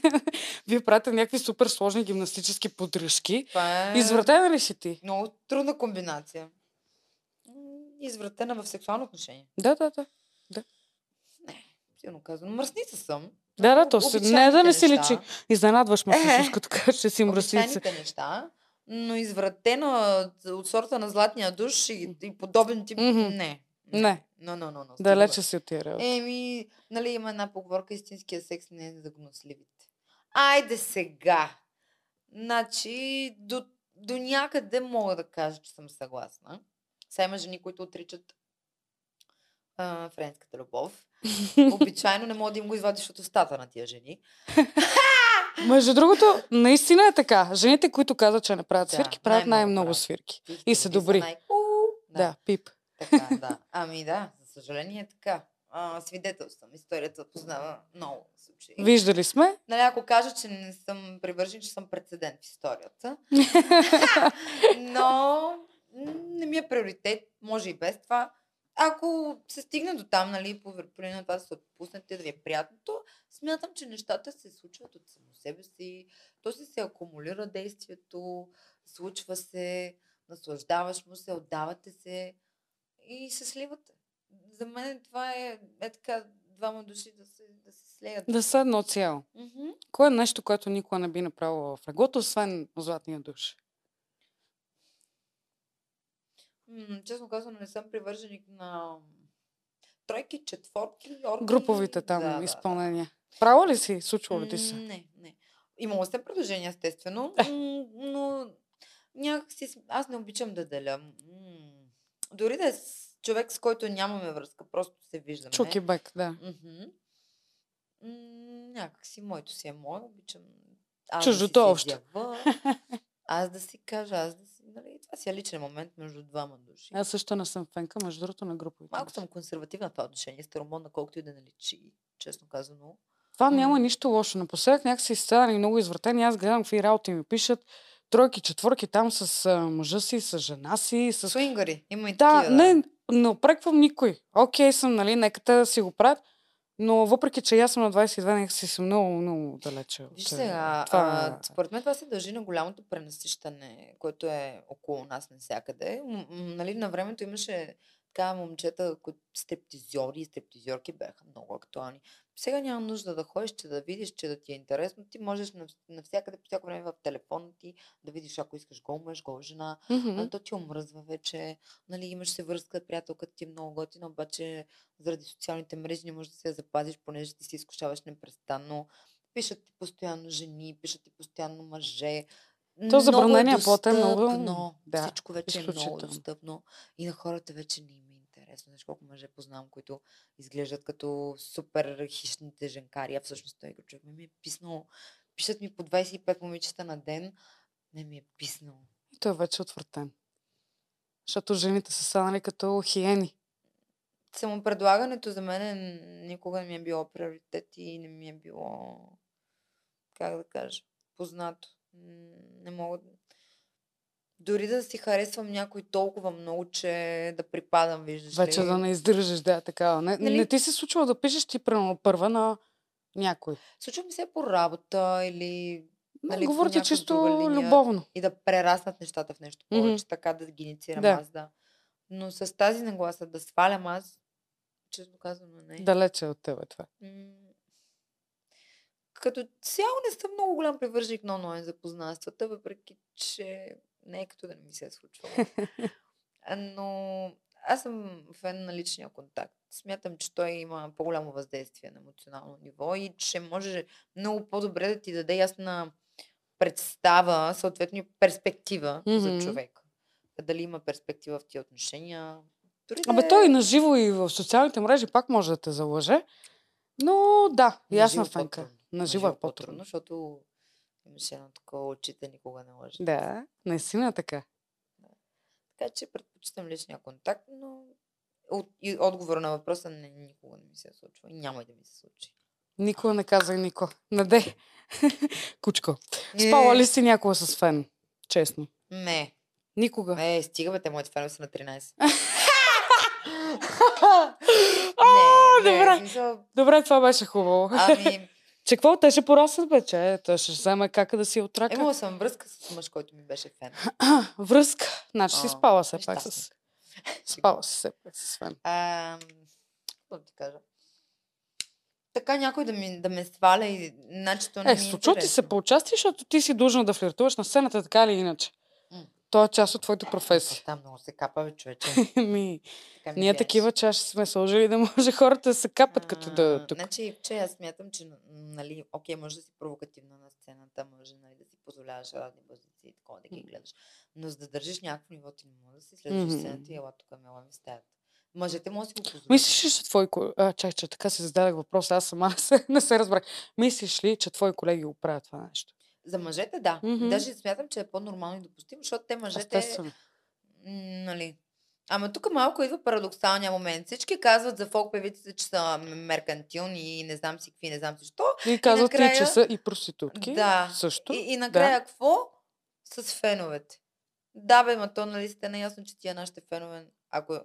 Вие правите някакви супер сложни гимнастически подръжки. Това е Извратена ли си ти? много трудна комбинация. Извратена в сексуално отношение. Да, да, да. Силно казвам. Мръсница съм. Да, да, то си, не да не си личи. Изненадваш ме Е, всъщност, като кажеш, че си мръсница. Обичайните неща, но извратена от, сорта на златния душ и, и подобен тип. Мгм. Не. Не. Но, но, но, но. Далече си от тия работи. Еми, нали има една поговорка, истинския секс не е за гносливите. Айде сега. Значи, до, до някъде мога да кажа, че съм съгласна. Сега има жени, които отричат а, френската любов. Обичайно не мога да им го извадиш от устата на тия жени. Между другото, наистина е така. Жените, които казват, че не правят Да, свирки, правят най-много правят. свирки. Ти И са добри. най- У, Да, пип. Така, да. Ами да, за съжаление е така. а, свидетелствам. Историята познава много случаи. Виждали сме. Нали, ако кажа, че не съм привържен, че съм прецедент в историята. Но не ми е приоритет, може и без това. Ако се стигне до там, нали, по на това да се отпуснете, да ви е приятно, то смятам, че нещата се случват от само себе си. То си се акумулира действието, случва се, наслаждаваш му се, отдавате се и се сливате. За мен това е, е така двама души да се, да се слеят. Да са едно цяло. Мгм. Кое е нещо, което никога не би направила в леглото, освен златния душ? М, честно казвам, не съм привърженик на тройки, четворки, орки. Груповите там Да, да, да. изпълнения. Право ли си? Случвало ли ти се? Не, не. Имало сте предложения, естествено, Е. но някакси аз не обичам да деля. Дори да е с човек, с който нямаме връзка, просто се виждаме. Чук и бек, да. Някакси моето си е мое, обичам аз Чуждото да си общо. аз да си кажа, аз да си, нали, това си е личен момент между двама души. Аз също не съм фенка, между другото, на груповите. Малко съм консервативна в това отношение, старомодна, колкото и да не личи, честно казано. Това няма нищо лошо. Напоследък някакси станали много извратени. Аз гледам какви работи ми пишат. Тройки, четворки там с а, мъжа си, с жена си. С... Суингари, има и Да, такива. не, не опреквам никой. Окей съм, нали, нека те да си го правят. Но въпреки, че аз съм на 22, нека си съм много, много далече. от, Виж а, сега, това... а, според мен това се дължи на голямото пренасищане, което е около нас навсякъде. М- нали, на времето имаше така момчета, които стептизьори и стептизьорки бяха много актуални. Сега няма нужда да ходиш, че да видиш, че да ти е интересно. Ти можеш нав- навсякъде, по всяко време в телефона ти да видиш, ако искаш гол мъж, гол жена. А, то ти омръзва вече. Нали, имаш се връзка, приятелката ти е много готина, обаче заради социалните мрежи не можеш да се я запазиш, понеже ти се изкушаваш непрестанно. Пишат ти постоянно жени, пишат ти постоянно мъже. То забранения плод е много- достъпно. да, Всичко вече е много достъпно. И на хората вече не им е интересно. Знаеш колко мъже познавам, които изглеждат като супер хищните женкари, а всъщност той човек ми е писнал. Пишат ми по 25 момичета на ден. Не ми е писнал. И той вече е отвратен. Защото жените са станали като хиени. Самопредлагането за мен е- никога не ми е било приоритет и не ми е било, как да кажа, познато. Не мога да... Дори да си харесвам някой толкова много, че да припадам, виждаш Вече ли. да не издържаш, да, е такава. Не, Нали? не ти се случва да пишеш ти примерно първа на някой. Случва ми се по работа или Не, Нали, говорите някаква чисто любовно. и да прераснат нещата в нещо повече, така да ги инициирам Да. аз, да. Но с тази нагласа да свалям аз, честно казвам, не. Далече от тебе това. М, Като цяло не съм много голям привърженик на онлайн запознанствата, въпреки че не е като да не ми се е случвало. Но аз съм фен на личния контакт. Смятам, че той има по-голямо въздействие на емоционално ниво и че може много по-добре да ти даде ясна представа, съответно перспектива за Мгм. човек. Дали има перспектива в тия отношения. Дори да Абе, е- той и на живо и в социалните мрежи пак може да те залъже. Но да, На ясна живо фенка. по-трудно. На живо е по-трудно. защото имаше едно такова очите никога не лъжат. Да, наистина е така. Така че предпочитам личния контакт, но от, и отговор на въпроса не, никога не ми се е случва и няма и да ми се случи. Никога не казай Нико. Наде. Кучко. Спала ли си някога с фен? Честно. Не. Никога. Е, стига бе, те моите фенове са на 13. А, не, не, добре. Добре, това беше хубаво. Ами, Че какво? Те ще пораснат, бе, че той ще вземе кака да си отрака. имала съм връзка с мъж, който ми беше фен. Връзка. Значи си спала се пак с... Спала си се пак с фен. Какво да ти кажа? Така някой да, ми, да ме сваля и значи то не Е, ми е случва ти се интересно. по участие, защото ти си длъжна да флиртуваш на сцената, така или иначе. То е част от твоята професия. Там много се капа, бе, човече. Ми, Така ми ние беше. такива чаши сме сложили да може хората да се капат като да А, тук. Значи, че аз смятам, че, нали, окей, може да си провокативна на сцената, може нали, да си позволяваш разни позиции и такова да ги гледаш. Но за да държиш някакво ниво, ти не може да си в Мгм. сцената и ела тук, ела ми стаята. Мъжете може да си го позволят. Мислиш ли, че твои. А, чай, че така си зададах въпроса, аз сама не се, не се разбрах. Мислиш ли, че твои колеги го правят това нещо? За мъжете, да. Мгм. Даже смятам, че е по-нормално и допустимо, защото те мъжете, Естествено. нали, Ама тук малко идва парадоксалния момент. Всички казват за фолк певиците, че са меркантилни и не знам си какви, не знам си що. И казват и, накрая- че са и проститутки. Да. Също. И, и накрая какво? С феновете. Да, бе, ма то нали сте наясно, че тия нашите фенове, ако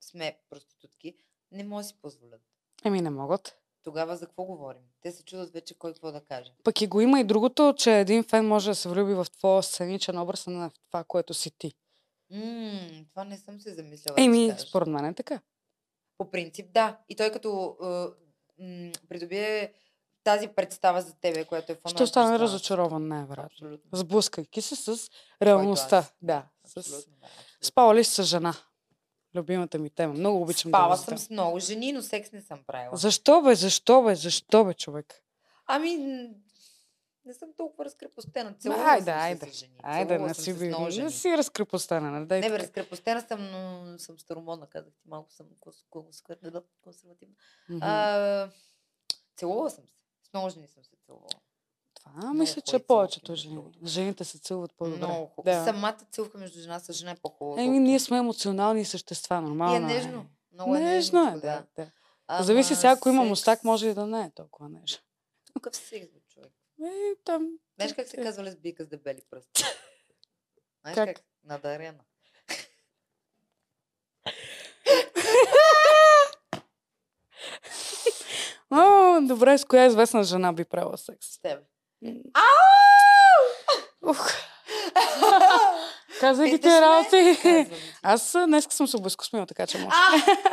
сме проститутки, не може да си позволят. Еми не могат. Тогава за какво говорим? Те се чудат вече кой какво да каже. Пък и го има и другото, че един фен може да се влюби в твоя сценичен образ а не в това, което си ти. М, това не съм се замисляла. да Еми, кажа. според мен е така. По принцип, да. И той като е, м, придобие тази представа за тебе, която е фона. Ще остане разочарован, най-вероятно. Абсолютно. Сблъскайки се с реалността. Да. С... Абсолютно, да. абсолютно. Спала ли с жена? Любимата ми тема. Много обичам да Спала го съм с много жени, но секс не съм правила. Защо бе, защо бе, защо бе, човек? Ами, не съм толкова разкрепостена. Целувала Айде, съм айде. с жени. Айде, не си, много не си разкрепостена, не дай Не, бе, разкрепостена съм, но съм старомодна, казах ти. Малко съм да, консервативна. А, целувала съм се. С много жени съм се целувала. Това много мисля, че повечето жени. Жените се целуват по-добре. Много хубаво. Да. Самата целувка между жена с жена е по-хубава. Еми, ние сме емоционални същества, И е нормално. нежно. Много е Нежно е, да. да. Ама Зависи сега, ако има секс- мустак, може и да не е толкова нежно. Какъв секс, бе, човек? Е, там... Знаеш как се Е. казва лесбийка с дебели пръсти? Знаеш Как? как? Надарена. О, добре, с коя известна жена би правила секс? С тебе. Ух. Казах ги ме? работи. Аз днес съм се обезкосмила, така че може.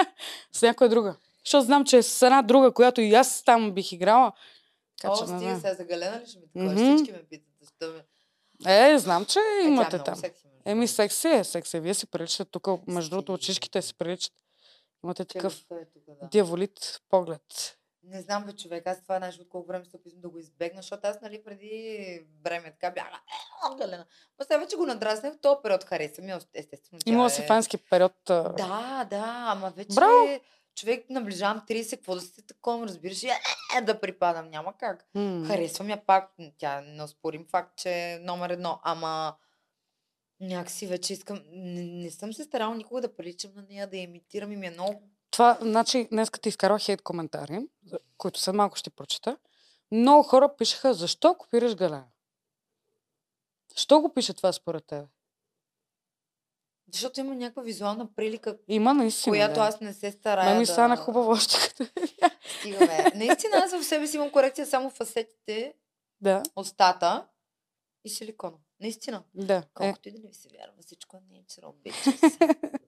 С някоя друга. Защото знам, че е с една друга, която и аз там бих играла. Така О, че стига сега за Галена ли ще ми такова? Мгм. Всички ме питат, защо ме... Е, знам, че Е, е имате много там. секси, Еми, секси е, секси. Вие си приличате тук, между другото, очишките си приличат. Имате такъв е тук, да. дяволит поглед. Не знам, бе, човек, аз това нещо от колко време се опитвам да го избегна, защото аз, нали, преди време така бях, е, Галена. Но сега вече го надраснах, в този период хареса ми, естествено. Имала си е- фански период. Да, да, ама вече Браво! човек наближавам 30, какво да се такова, разбираш, и, е, е, да припадам, няма как. м. Харесвам я пак, тя е неоспорим факт, че е номер едно, ама някакси вече искам, не, не съм се старала никога да приличам на нея, да я имитирам и ми е много Това, значи, днес ти изкарвах хейт коментари, които след малко ще прочета. Много хора пишеха, защо копираш Галена? Що го пише това според теб? Защото има някаква визуална прилика, Има наистина. която да. аз не се старая Ме ми да... стана хубаво още като... Стигаме. Наистина аз в себе си имам корекция само в асетите, да, устата и силикона. Наистина. да. Е, Колкото и да не ви се вярва, всичко е natural, bitches.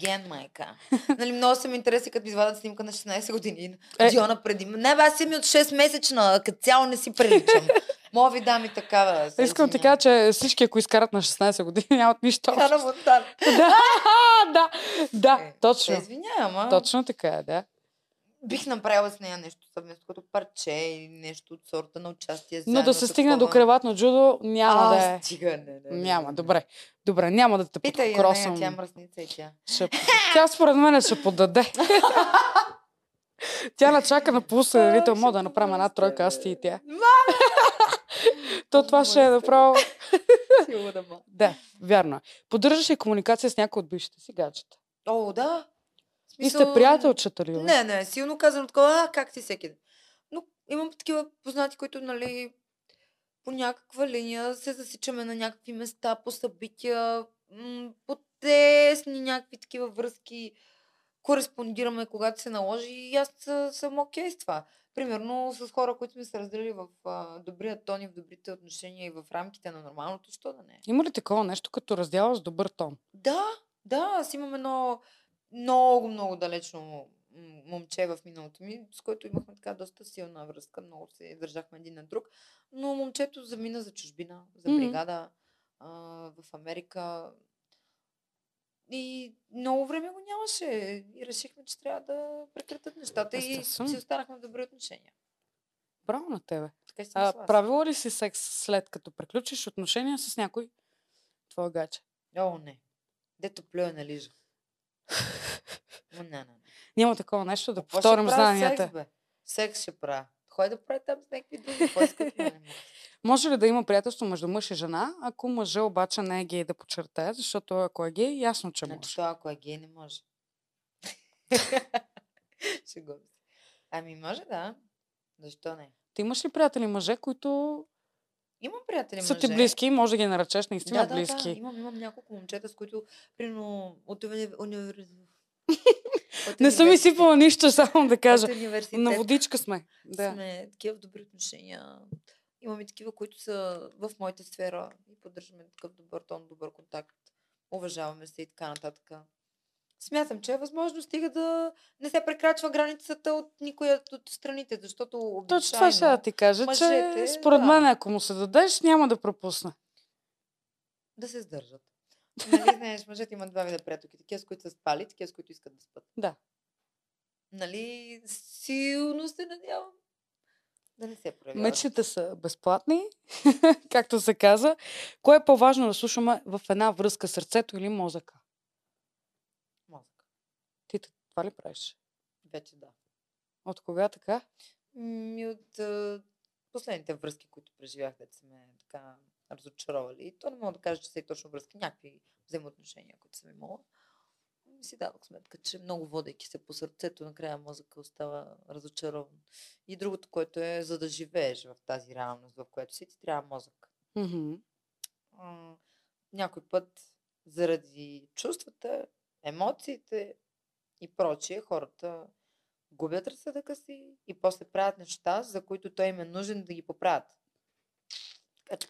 Ген, майка. Нали, много съм интереси, като ми извадят снимка на 16 години. Е. Диона преди. Не, бе, аз съм и от 6 месечна, като цяло не си приличам. Мога ви дам и такава. Искам ти кажа, че всички, ако изкарат на 16 години, нямат нищо. Монтана. Да, да, да, Е, точно. Извинявам? Точно така е, да. Бих направила с нея нещо съвместно, като парче или нещо от сорта на участие. Но заедно да се такова. стигне до креватно джудо, няма а, да е. стига, не, не, не, Няма, добре. Добре, няма да те Питай нея, подкросвам. тя е мръсница и тя. Ще... Тя според мен ще подаде. тя начака на полусъдевител, мога да направим една тройка, аз ти и тя. То това ще е направо... Да, вярно е. Поддържаш ли комуникация с някой от бившите си гаджета? О, да. В И сте смисъл, приятелчета ли? Не, не, силно казано такова, а, как ти всеки ден. Но имам такива познати, които, нали, по някаква линия се засичаме на някакви места, по събития, м- по тесни някакви такива връзки, кореспондираме, когато се наложи и аз съм окей с това. Примерно с хора, които сме се разделили в а, добрия тон и в добрите отношения и в рамките на нормалното, що да не? Има ли такова нещо, като раздяла с добър тон? Да, да, аз имам едно много, много далечно момче в миналото ми, с което имахме така доста силна връзка, много се държахме един на друг, но момчето замина за чужбина, за бригада а, в Америка и много време го нямаше и решихме, че трябва да прекратят нещата и си останахме в добри отношения. Браво на тебе. Така си А, правила ли си секс след като приключиш отношения с някой твой гадже? О, не. Дето плюе на лижа. Не, не, не. Няма такова нещо да правя знанията. Секс, бе? Секс ще правя. Кой да прави там с някакви други? Може ли да има приятелство между мъж и жена, ако мъжа обаче не е гей да подчертая, защото ако е гей, ясно, че Значи, може. то, ако е гей, не може. Шегувам се. Ами може да. Защо не? Ти имаш ли приятели мъже, които Имам приятели са мъже. ти близки може да ги наречеш наистина да, да, близки? Да, имам, имам няколко момчета, с които, примерно, от уни- универ... от Не съм университет- сипала нищо, само да кажа. На водичка сме. Да. сме такива добри отношения. Имаме такива, които са в моята сфера и поддържаме такъв добър тон, добър контакт. Уважаваме се и така нататък. Смятам, че е възможно, стига да не се прекрачва границата от никоя от страните, защото обичайно... Точно това ще да ти кажа, мъжете, че според да. мен, ако му се дадеш, няма да пропусне. да се сдържат. Нали, знаеш, мъжете имат два вида приятелки. Такива, с които са спали, такива, с които искат да спят. Да. Нали, силно се надявам да не се проявяват. Мечтите са безплатни, както се каза. Кое е по-важно да слушаме в една връзка, сърцето или мозъка? Мозък. Ти това ли правиш? Вече да. От кога така? Ми от последните връзки, които преживях, да ме така разочаровали. И то не мога да кажа, че са и точно връзки, някакви взаимоотношения, които съм имала. И си дадох сметка, че много водейки се по сърцето, накрая мозъка остава разочарован. И другото, което е, за да живееш в тази реалност, в която си, ти трябва мозък. А, някой път, заради чувствата, емоциите и прочие, хората губят разсъдъка си и после правят неща, за които той им е нужен да ги поправят.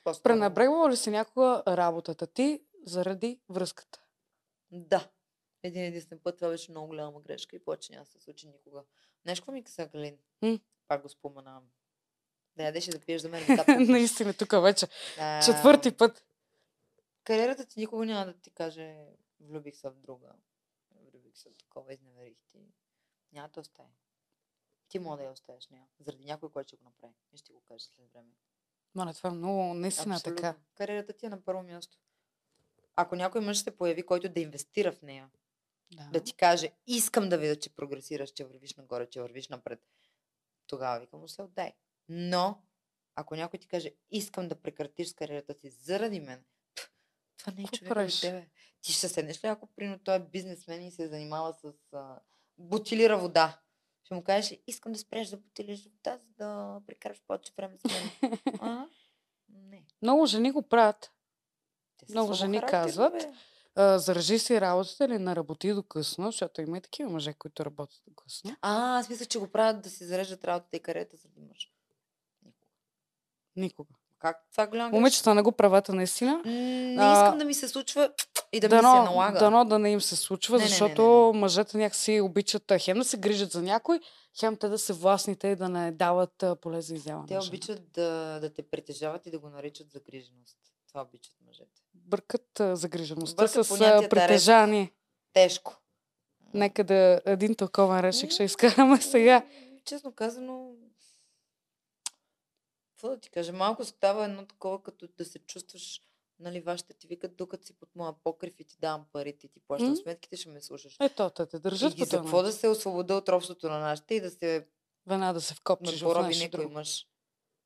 По Пренебрегвала ли си някога работата ти заради връзката? Да. Един единствен път това беше много голяма грешка и повече няма да се случи никога. Какво ми каза Галин? Пак го споменавам. Да ядеш да пиеш за мен. Наистина, тук вече. А, Четвърти път. Кариерата ти никога няма да ти каже влюбих се в друга. Влюбих се в такова, изневерих ти. Няма да те остави. Ти мога да я оставиш нея. Заради някой, който ще го направи. И ще го каже след време. Моля, това е много наистина Абсолютно. така. Кариерата ти е на първо място. Ако някой мъж се появи, който да инвестира в нея, Да. да ти каже, искам да видя, че прогресираш, че вървиш нагоре, че вървиш напред, тогава викам му се отдай. Но, ако някой ти каже, искам да прекратиш с кариерата си заради мен, пф, това не е човек за тебе. Ти ще седнеш ли, ако прино той е бизнесмен и се занимава с а, бутилира вода? Ще му кажеш искам да спреш да бутилиш вода, за да прекараш повече време с мен. а? Не. Много жени го правят. Много жени казват, бе. А, заражи си работата или не работи до късно, защото има и такива мъже, които работят до късно. А, аз мисля, че го правят да си зареждат работата и кариерата заради мъж. Никога. Никога. Как? Това е голям. Момичета на го правата наистина. Не искам да ми се случва и да ми се дано, налага. дано да не им се случва, Не, не, не, не, защото мъжете някакси обичат хем да се грижат за някой, хем те да се властните и да не дават поле за изява. Те обичат да, да те притежават и да го наричат загриженост. Това обичат мъжете. Бъркат загрижеността Бъркат с притежание. Тежко. Нека да един тълковен решик ще изкараме сега. Честно казано, какво да ти кажа, малко става едно такова, като да се чувстваш, нали, вашите ти викат, докато си под моя покрив и ти давам парите и ти плащам сметките, ще ме слушаш. Ето, те те И държат по за какво да се освобода от робството на нашите и да се Веднага да се вкопчиш в нещо никой друго. мъж.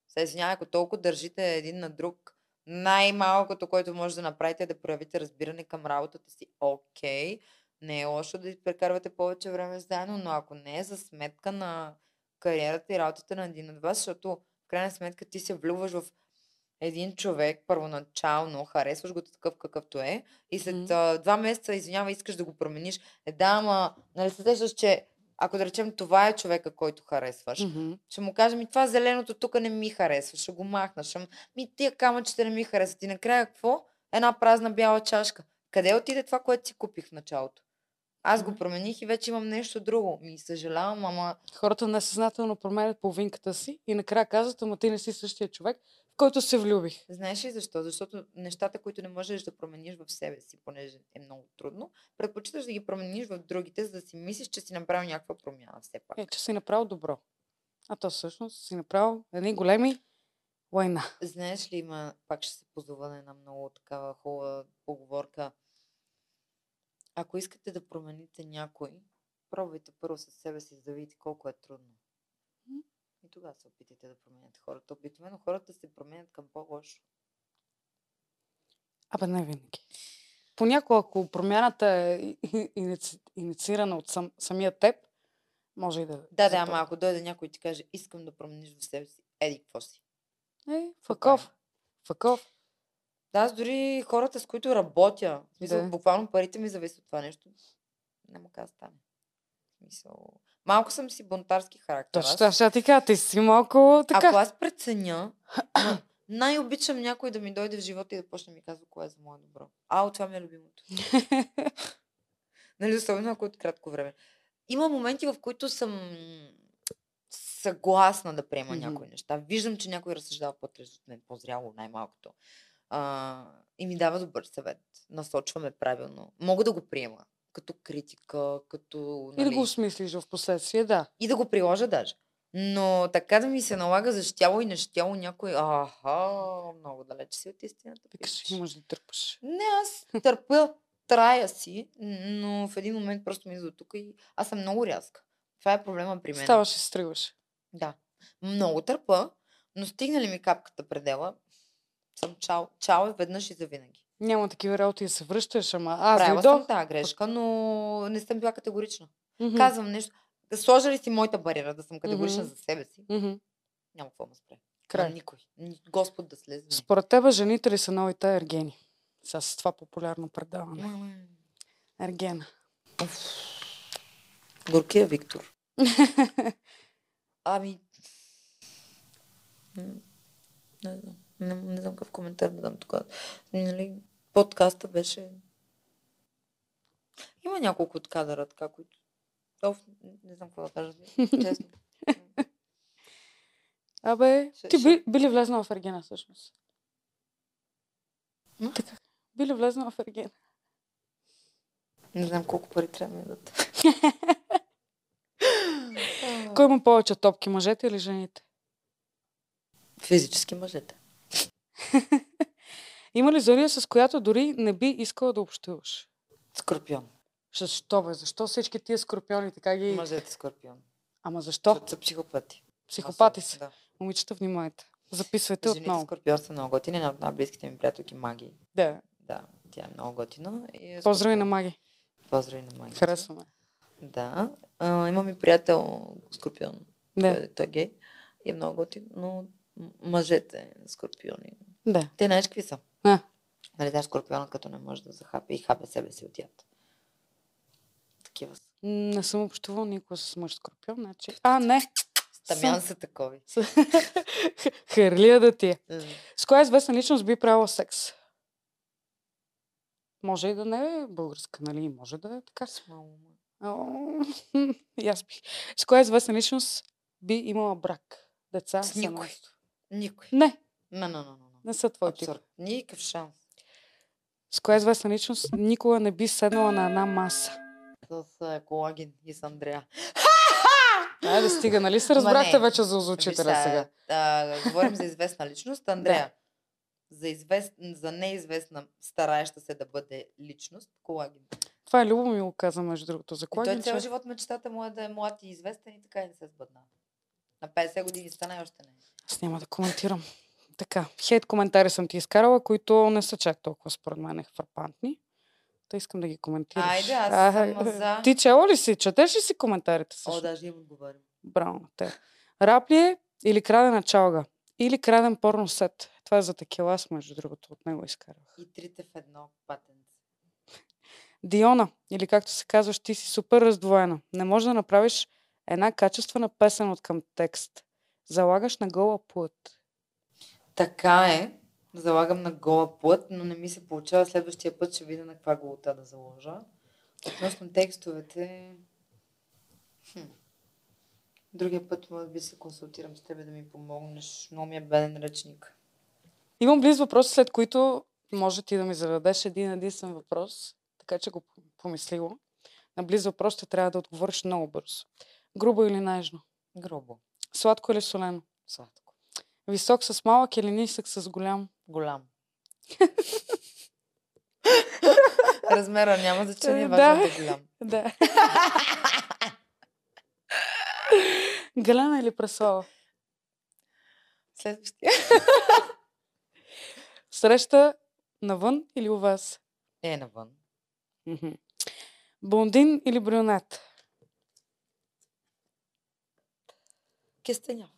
Се извинявай, ако толкова държите един на друг, най-малкото, което може да направите е да проявите разбиране към работата си. Окей, не е лошо да прекарвате повече време заедно, но ако не е за сметка на кариерата и работата на един от вас, защото в крайна сметка ти се влюбваш в един човек първоначално, харесваш го такъв какъвто е и след Мгм. а, два месеца, извинявай, искаш да го промениш. Е, да, ама, нали се сещаш, че ако да речем това е човека, който харесваш, Мгм. ще му кажа, ми това зеленото тук не ми харесва, ще го махна, ще... Ми тия камъчета не ми харесват. И накрая какво? Една празна бяла чашка. Къде отиде това, което си купих в началото? Аз го промених и вече имам нещо друго. Ми съжалявам, ама Хората несъзнателно променят половинката си и накрая казват, ама ти не си същия човек, в който се влюбих. знаеш ли защо? Защото нещата, които не можеш да промениш в себе си, понеже е много трудно, предпочиташ да ги промениш в другите, за да си мислиш, че си направил някаква промяна все пак. Е, че си направил добро. А то всъщност си направил едни големи война. Знаеш ли, има, пак ще се позова на една много такава хубава поговорка. Ако искате да промените някой, пробвайте първо със себе си, за да видите колко е трудно. И тогава се опитайте да променяте хората. Обикновено хората се променят към по-лошо. Абе, не винаги. Понякога, ако промяната е инициирана от сам, самия теб, може и да... Да, да, ама ако дойде някой и ти каже, искам да промениш в себе си, еди, какво си? Е, факов. Факов. Да, аз дори хората, с които работя, смисъл, Да. буквално парите ми зависят от това нещо, няма как да стане. Смисъл, малко съм си бунтарски характер. Точно Аз- ще ти кажа. Ти си малко така. Ако аз преценя, най-обичам някой да ми дойде в живота и да почне ми казва кое е за мое добро. А, това ми е любимото. нали, особено ако е от кратко време. Има моменти, в които съм съгласна да приема някои неща. Виждам, че някой разсъждава по-трезво от мен, по-зряло най-малкото. А, и ми дава добър съвет. Насочваме правилно. Мога да го приема. Като критика, като... И да нали, го осмислиш в последствие, да. и да го приложа даже. Но така да ми се налага за щяло и нещяло някой, аха, много далеч си от истината. Викаш, пичеш. имаш да търпаш. Не, аз търпя трая си, но в един момент просто ми идва тук и аз съм много рязка. Това е проблема при мен. Ставаш и стригваш. Да. Много търпа, но стигна ли ми капката предела, съм чао. Чао е веднъж и завинаги. Няма такива работи да се връщаш, ама аз Правила дойдох. съм тази грешка, но не съм била категорична. Мгм, Казвам нещо. Сложа ли си моята бариера да съм категорична Мгм. за себе си, мгм. няма какво ме спре. Край. На никой. Ни- Господ да слезе. Според тебе жените ли са новите ергени? Сега с това популярно предаване. Ергена. Горкия Виктор. Ами... Не знам. Не, не знам какъв коментар да дам тук. Нали, подкаста беше... Има няколко от кадъра, така, които... Оф, не знам какво да кажа. Честно. Абе, ти би, би ли влезнала в Ергена всъщност? М? Така. Би ли влезнала в Ергена? Не знам колко пари трябва да дадат. Кой има повече топки, мъжете или жените? Физически мъжете. Има ли зодия, с която дори не би искала да общуваш? Скорпион. Защо бе? Защо всички тия скорпиони така ги... Мъжете скорпион. Ама защо? Защото са психопати. Психопати са. Да. Момичета, внимайте. Записвайте Жените отново. скорпион са много готини. Една от най-близките ми приятелки Маги. Да. Да, тя е много готина. И е Поздрави на маги. Поздрави на Маги. Харесваме. Да. А, имам и приятел скорпион. Да. Той, той е гей. И е много готин. Но мъжете скорпиони. Да. Те знаеш какви са? А. Нали, да, скорпиона като не може да захапе и хапе себе си от яд. Такива са. Не съм общувал никога с мъж скорпион, значи... А, не! Тамян са такови. Харлия да ти е. С коя известна личност би правила секс? Може и да не е българска, нали? Може да е така. С И аз бих. С коя известна личност би имала брак? Деца, С никой. Никой. Не, Не, не, не, не. са твой тип. Никакъв шанс. С коя известна личност никога не би седнала на една маса? С а, колаген и с Андрея. Айде, стига, нали се разбрахте вече за озвучителя сега? А, говорим за известна личност. Андрея. За, извест... за неизвестна, стараеща се да бъде личност, колаген. Това е Любо ми го каза, между другото, за И той цял че... живот мечтата му е да е млад и известен и така и не се сбъдна. На 50 години стана и още не. Аз няма да коментирам. Така, хейт коментари съм ти изкарала, които не са чак толкова според мен фрапантни. Та искам да ги коментираш. Айде, аз съм за. Ти чела ли си? Четеш ли си коментарите О, също? даже им отговарям. Браво на те. Рап ли е или крадена чалга? Или краден порно сет? Това е за такива, аз между другото от него изкарвах. И трите в едно патенце. Диона, или както се казваш, ти си супер раздвоена. Не можеш да направиш една качествена песен от към текст. Залагаш на гола плът. Така е. Залагам на гола плът, но не ми се получава. Следващия път ще видя на каква голота да заложа. Относно текстовете... Хм. Другия път може би се консултирам с тебе да ми помогнеш. Много ми е беден ръчник. Имам близ въпроси, след които може ти да ми зададеш един единствен въпрос, така че го помислила. На близ въпросите трябва да отговориш много бързо. Грубо или нежно? Гробо. Сладко или солено? Сладко. Висок с малък или нисък с голям? Голям. Размера няма значение, Е, важно да. да е голям. Да. Галена или Преслава? Следващия. Среща навън или у вас? Е, навън. Блондин или брюнет? Кестеня.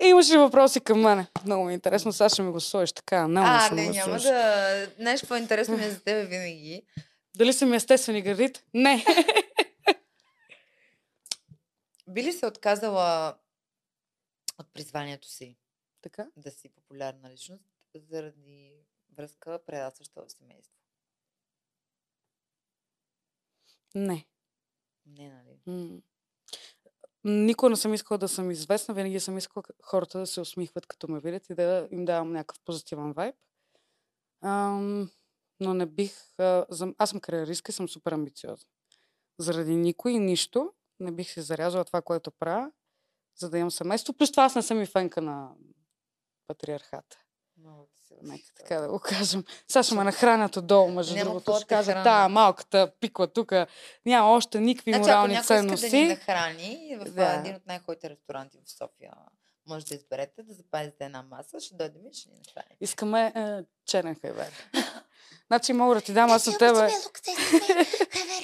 И имаш ли въпроси към мене? Много ми е интересно. Сега ще ми го сложиш така. Няма А, не, няма да... Знаеш какво е интересно ми е за тебе винаги? Дали са ми естествени гърдите? Не. Би ли се отказала от призванието си така? да си популярна личност заради връзка предателство в семейство? Не. Не, нали? М. Никога не съм искала да съм известна, винаги съм искала хората да се усмихват като ме видят и да им давам някакъв позитивен вайб. Ам, но не бих... А. Аз съм кариеристка и съм супер амбициозна. Заради никой и нищо не бих си зарязала това, което правя, за да имам семейство. Плюс това аз не съм и фенка на патриархата. Нека така да го кажем. Сега ще ме нахранят отдолу, между Няма другото. Ще кажа, та, малката пиква тук, няма още никакви Значи, ако морални някой иска да ни ценности. нахрани в Да. един от най-хубавите ресторанти в София, може да изберете да запазите една маса, ще дойдем и ще ни нахраните. Искаме е, черен хайвер. значи мога да ти дам аз от тебе. лукса,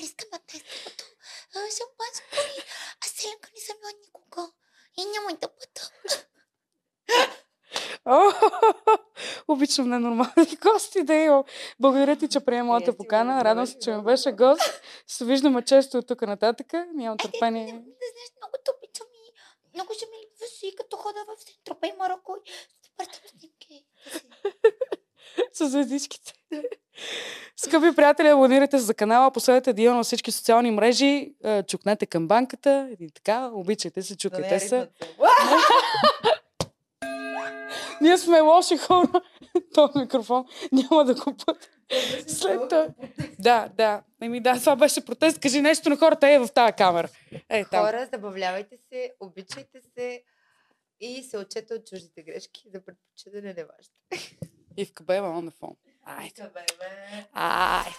искаме тестото. Шампанско и аз селенка не съм била никога. И няма и да бъда. О, обичам ненормални гости да имам. Благодаря ти, че приема моята покана. Радвам се, че ми беше гост. Се виждаме често от тук нататък. Нямам Не, търпение. не, знаеш, много те обичам и много ще ми липсваш и като хода в Сентропа и Марокко снимки. с звездичките. Скъпи приятели, абонирайте се за канала, последете Диона на всички социални мрежи, е, чукнете към банката и така, обичайте се, чукайте е се. Ние сме лоши хора. Този микрофон няма да път. След това. Да, да. Еми да, това беше протест. Кажи нещо на хората е в тази камера. Ей, там. Хора, забавлявайте се, обичайте се и се учете от чуждите грешки за предпочитане на вашите. Ивка Беба on the phone. Айде. Айде.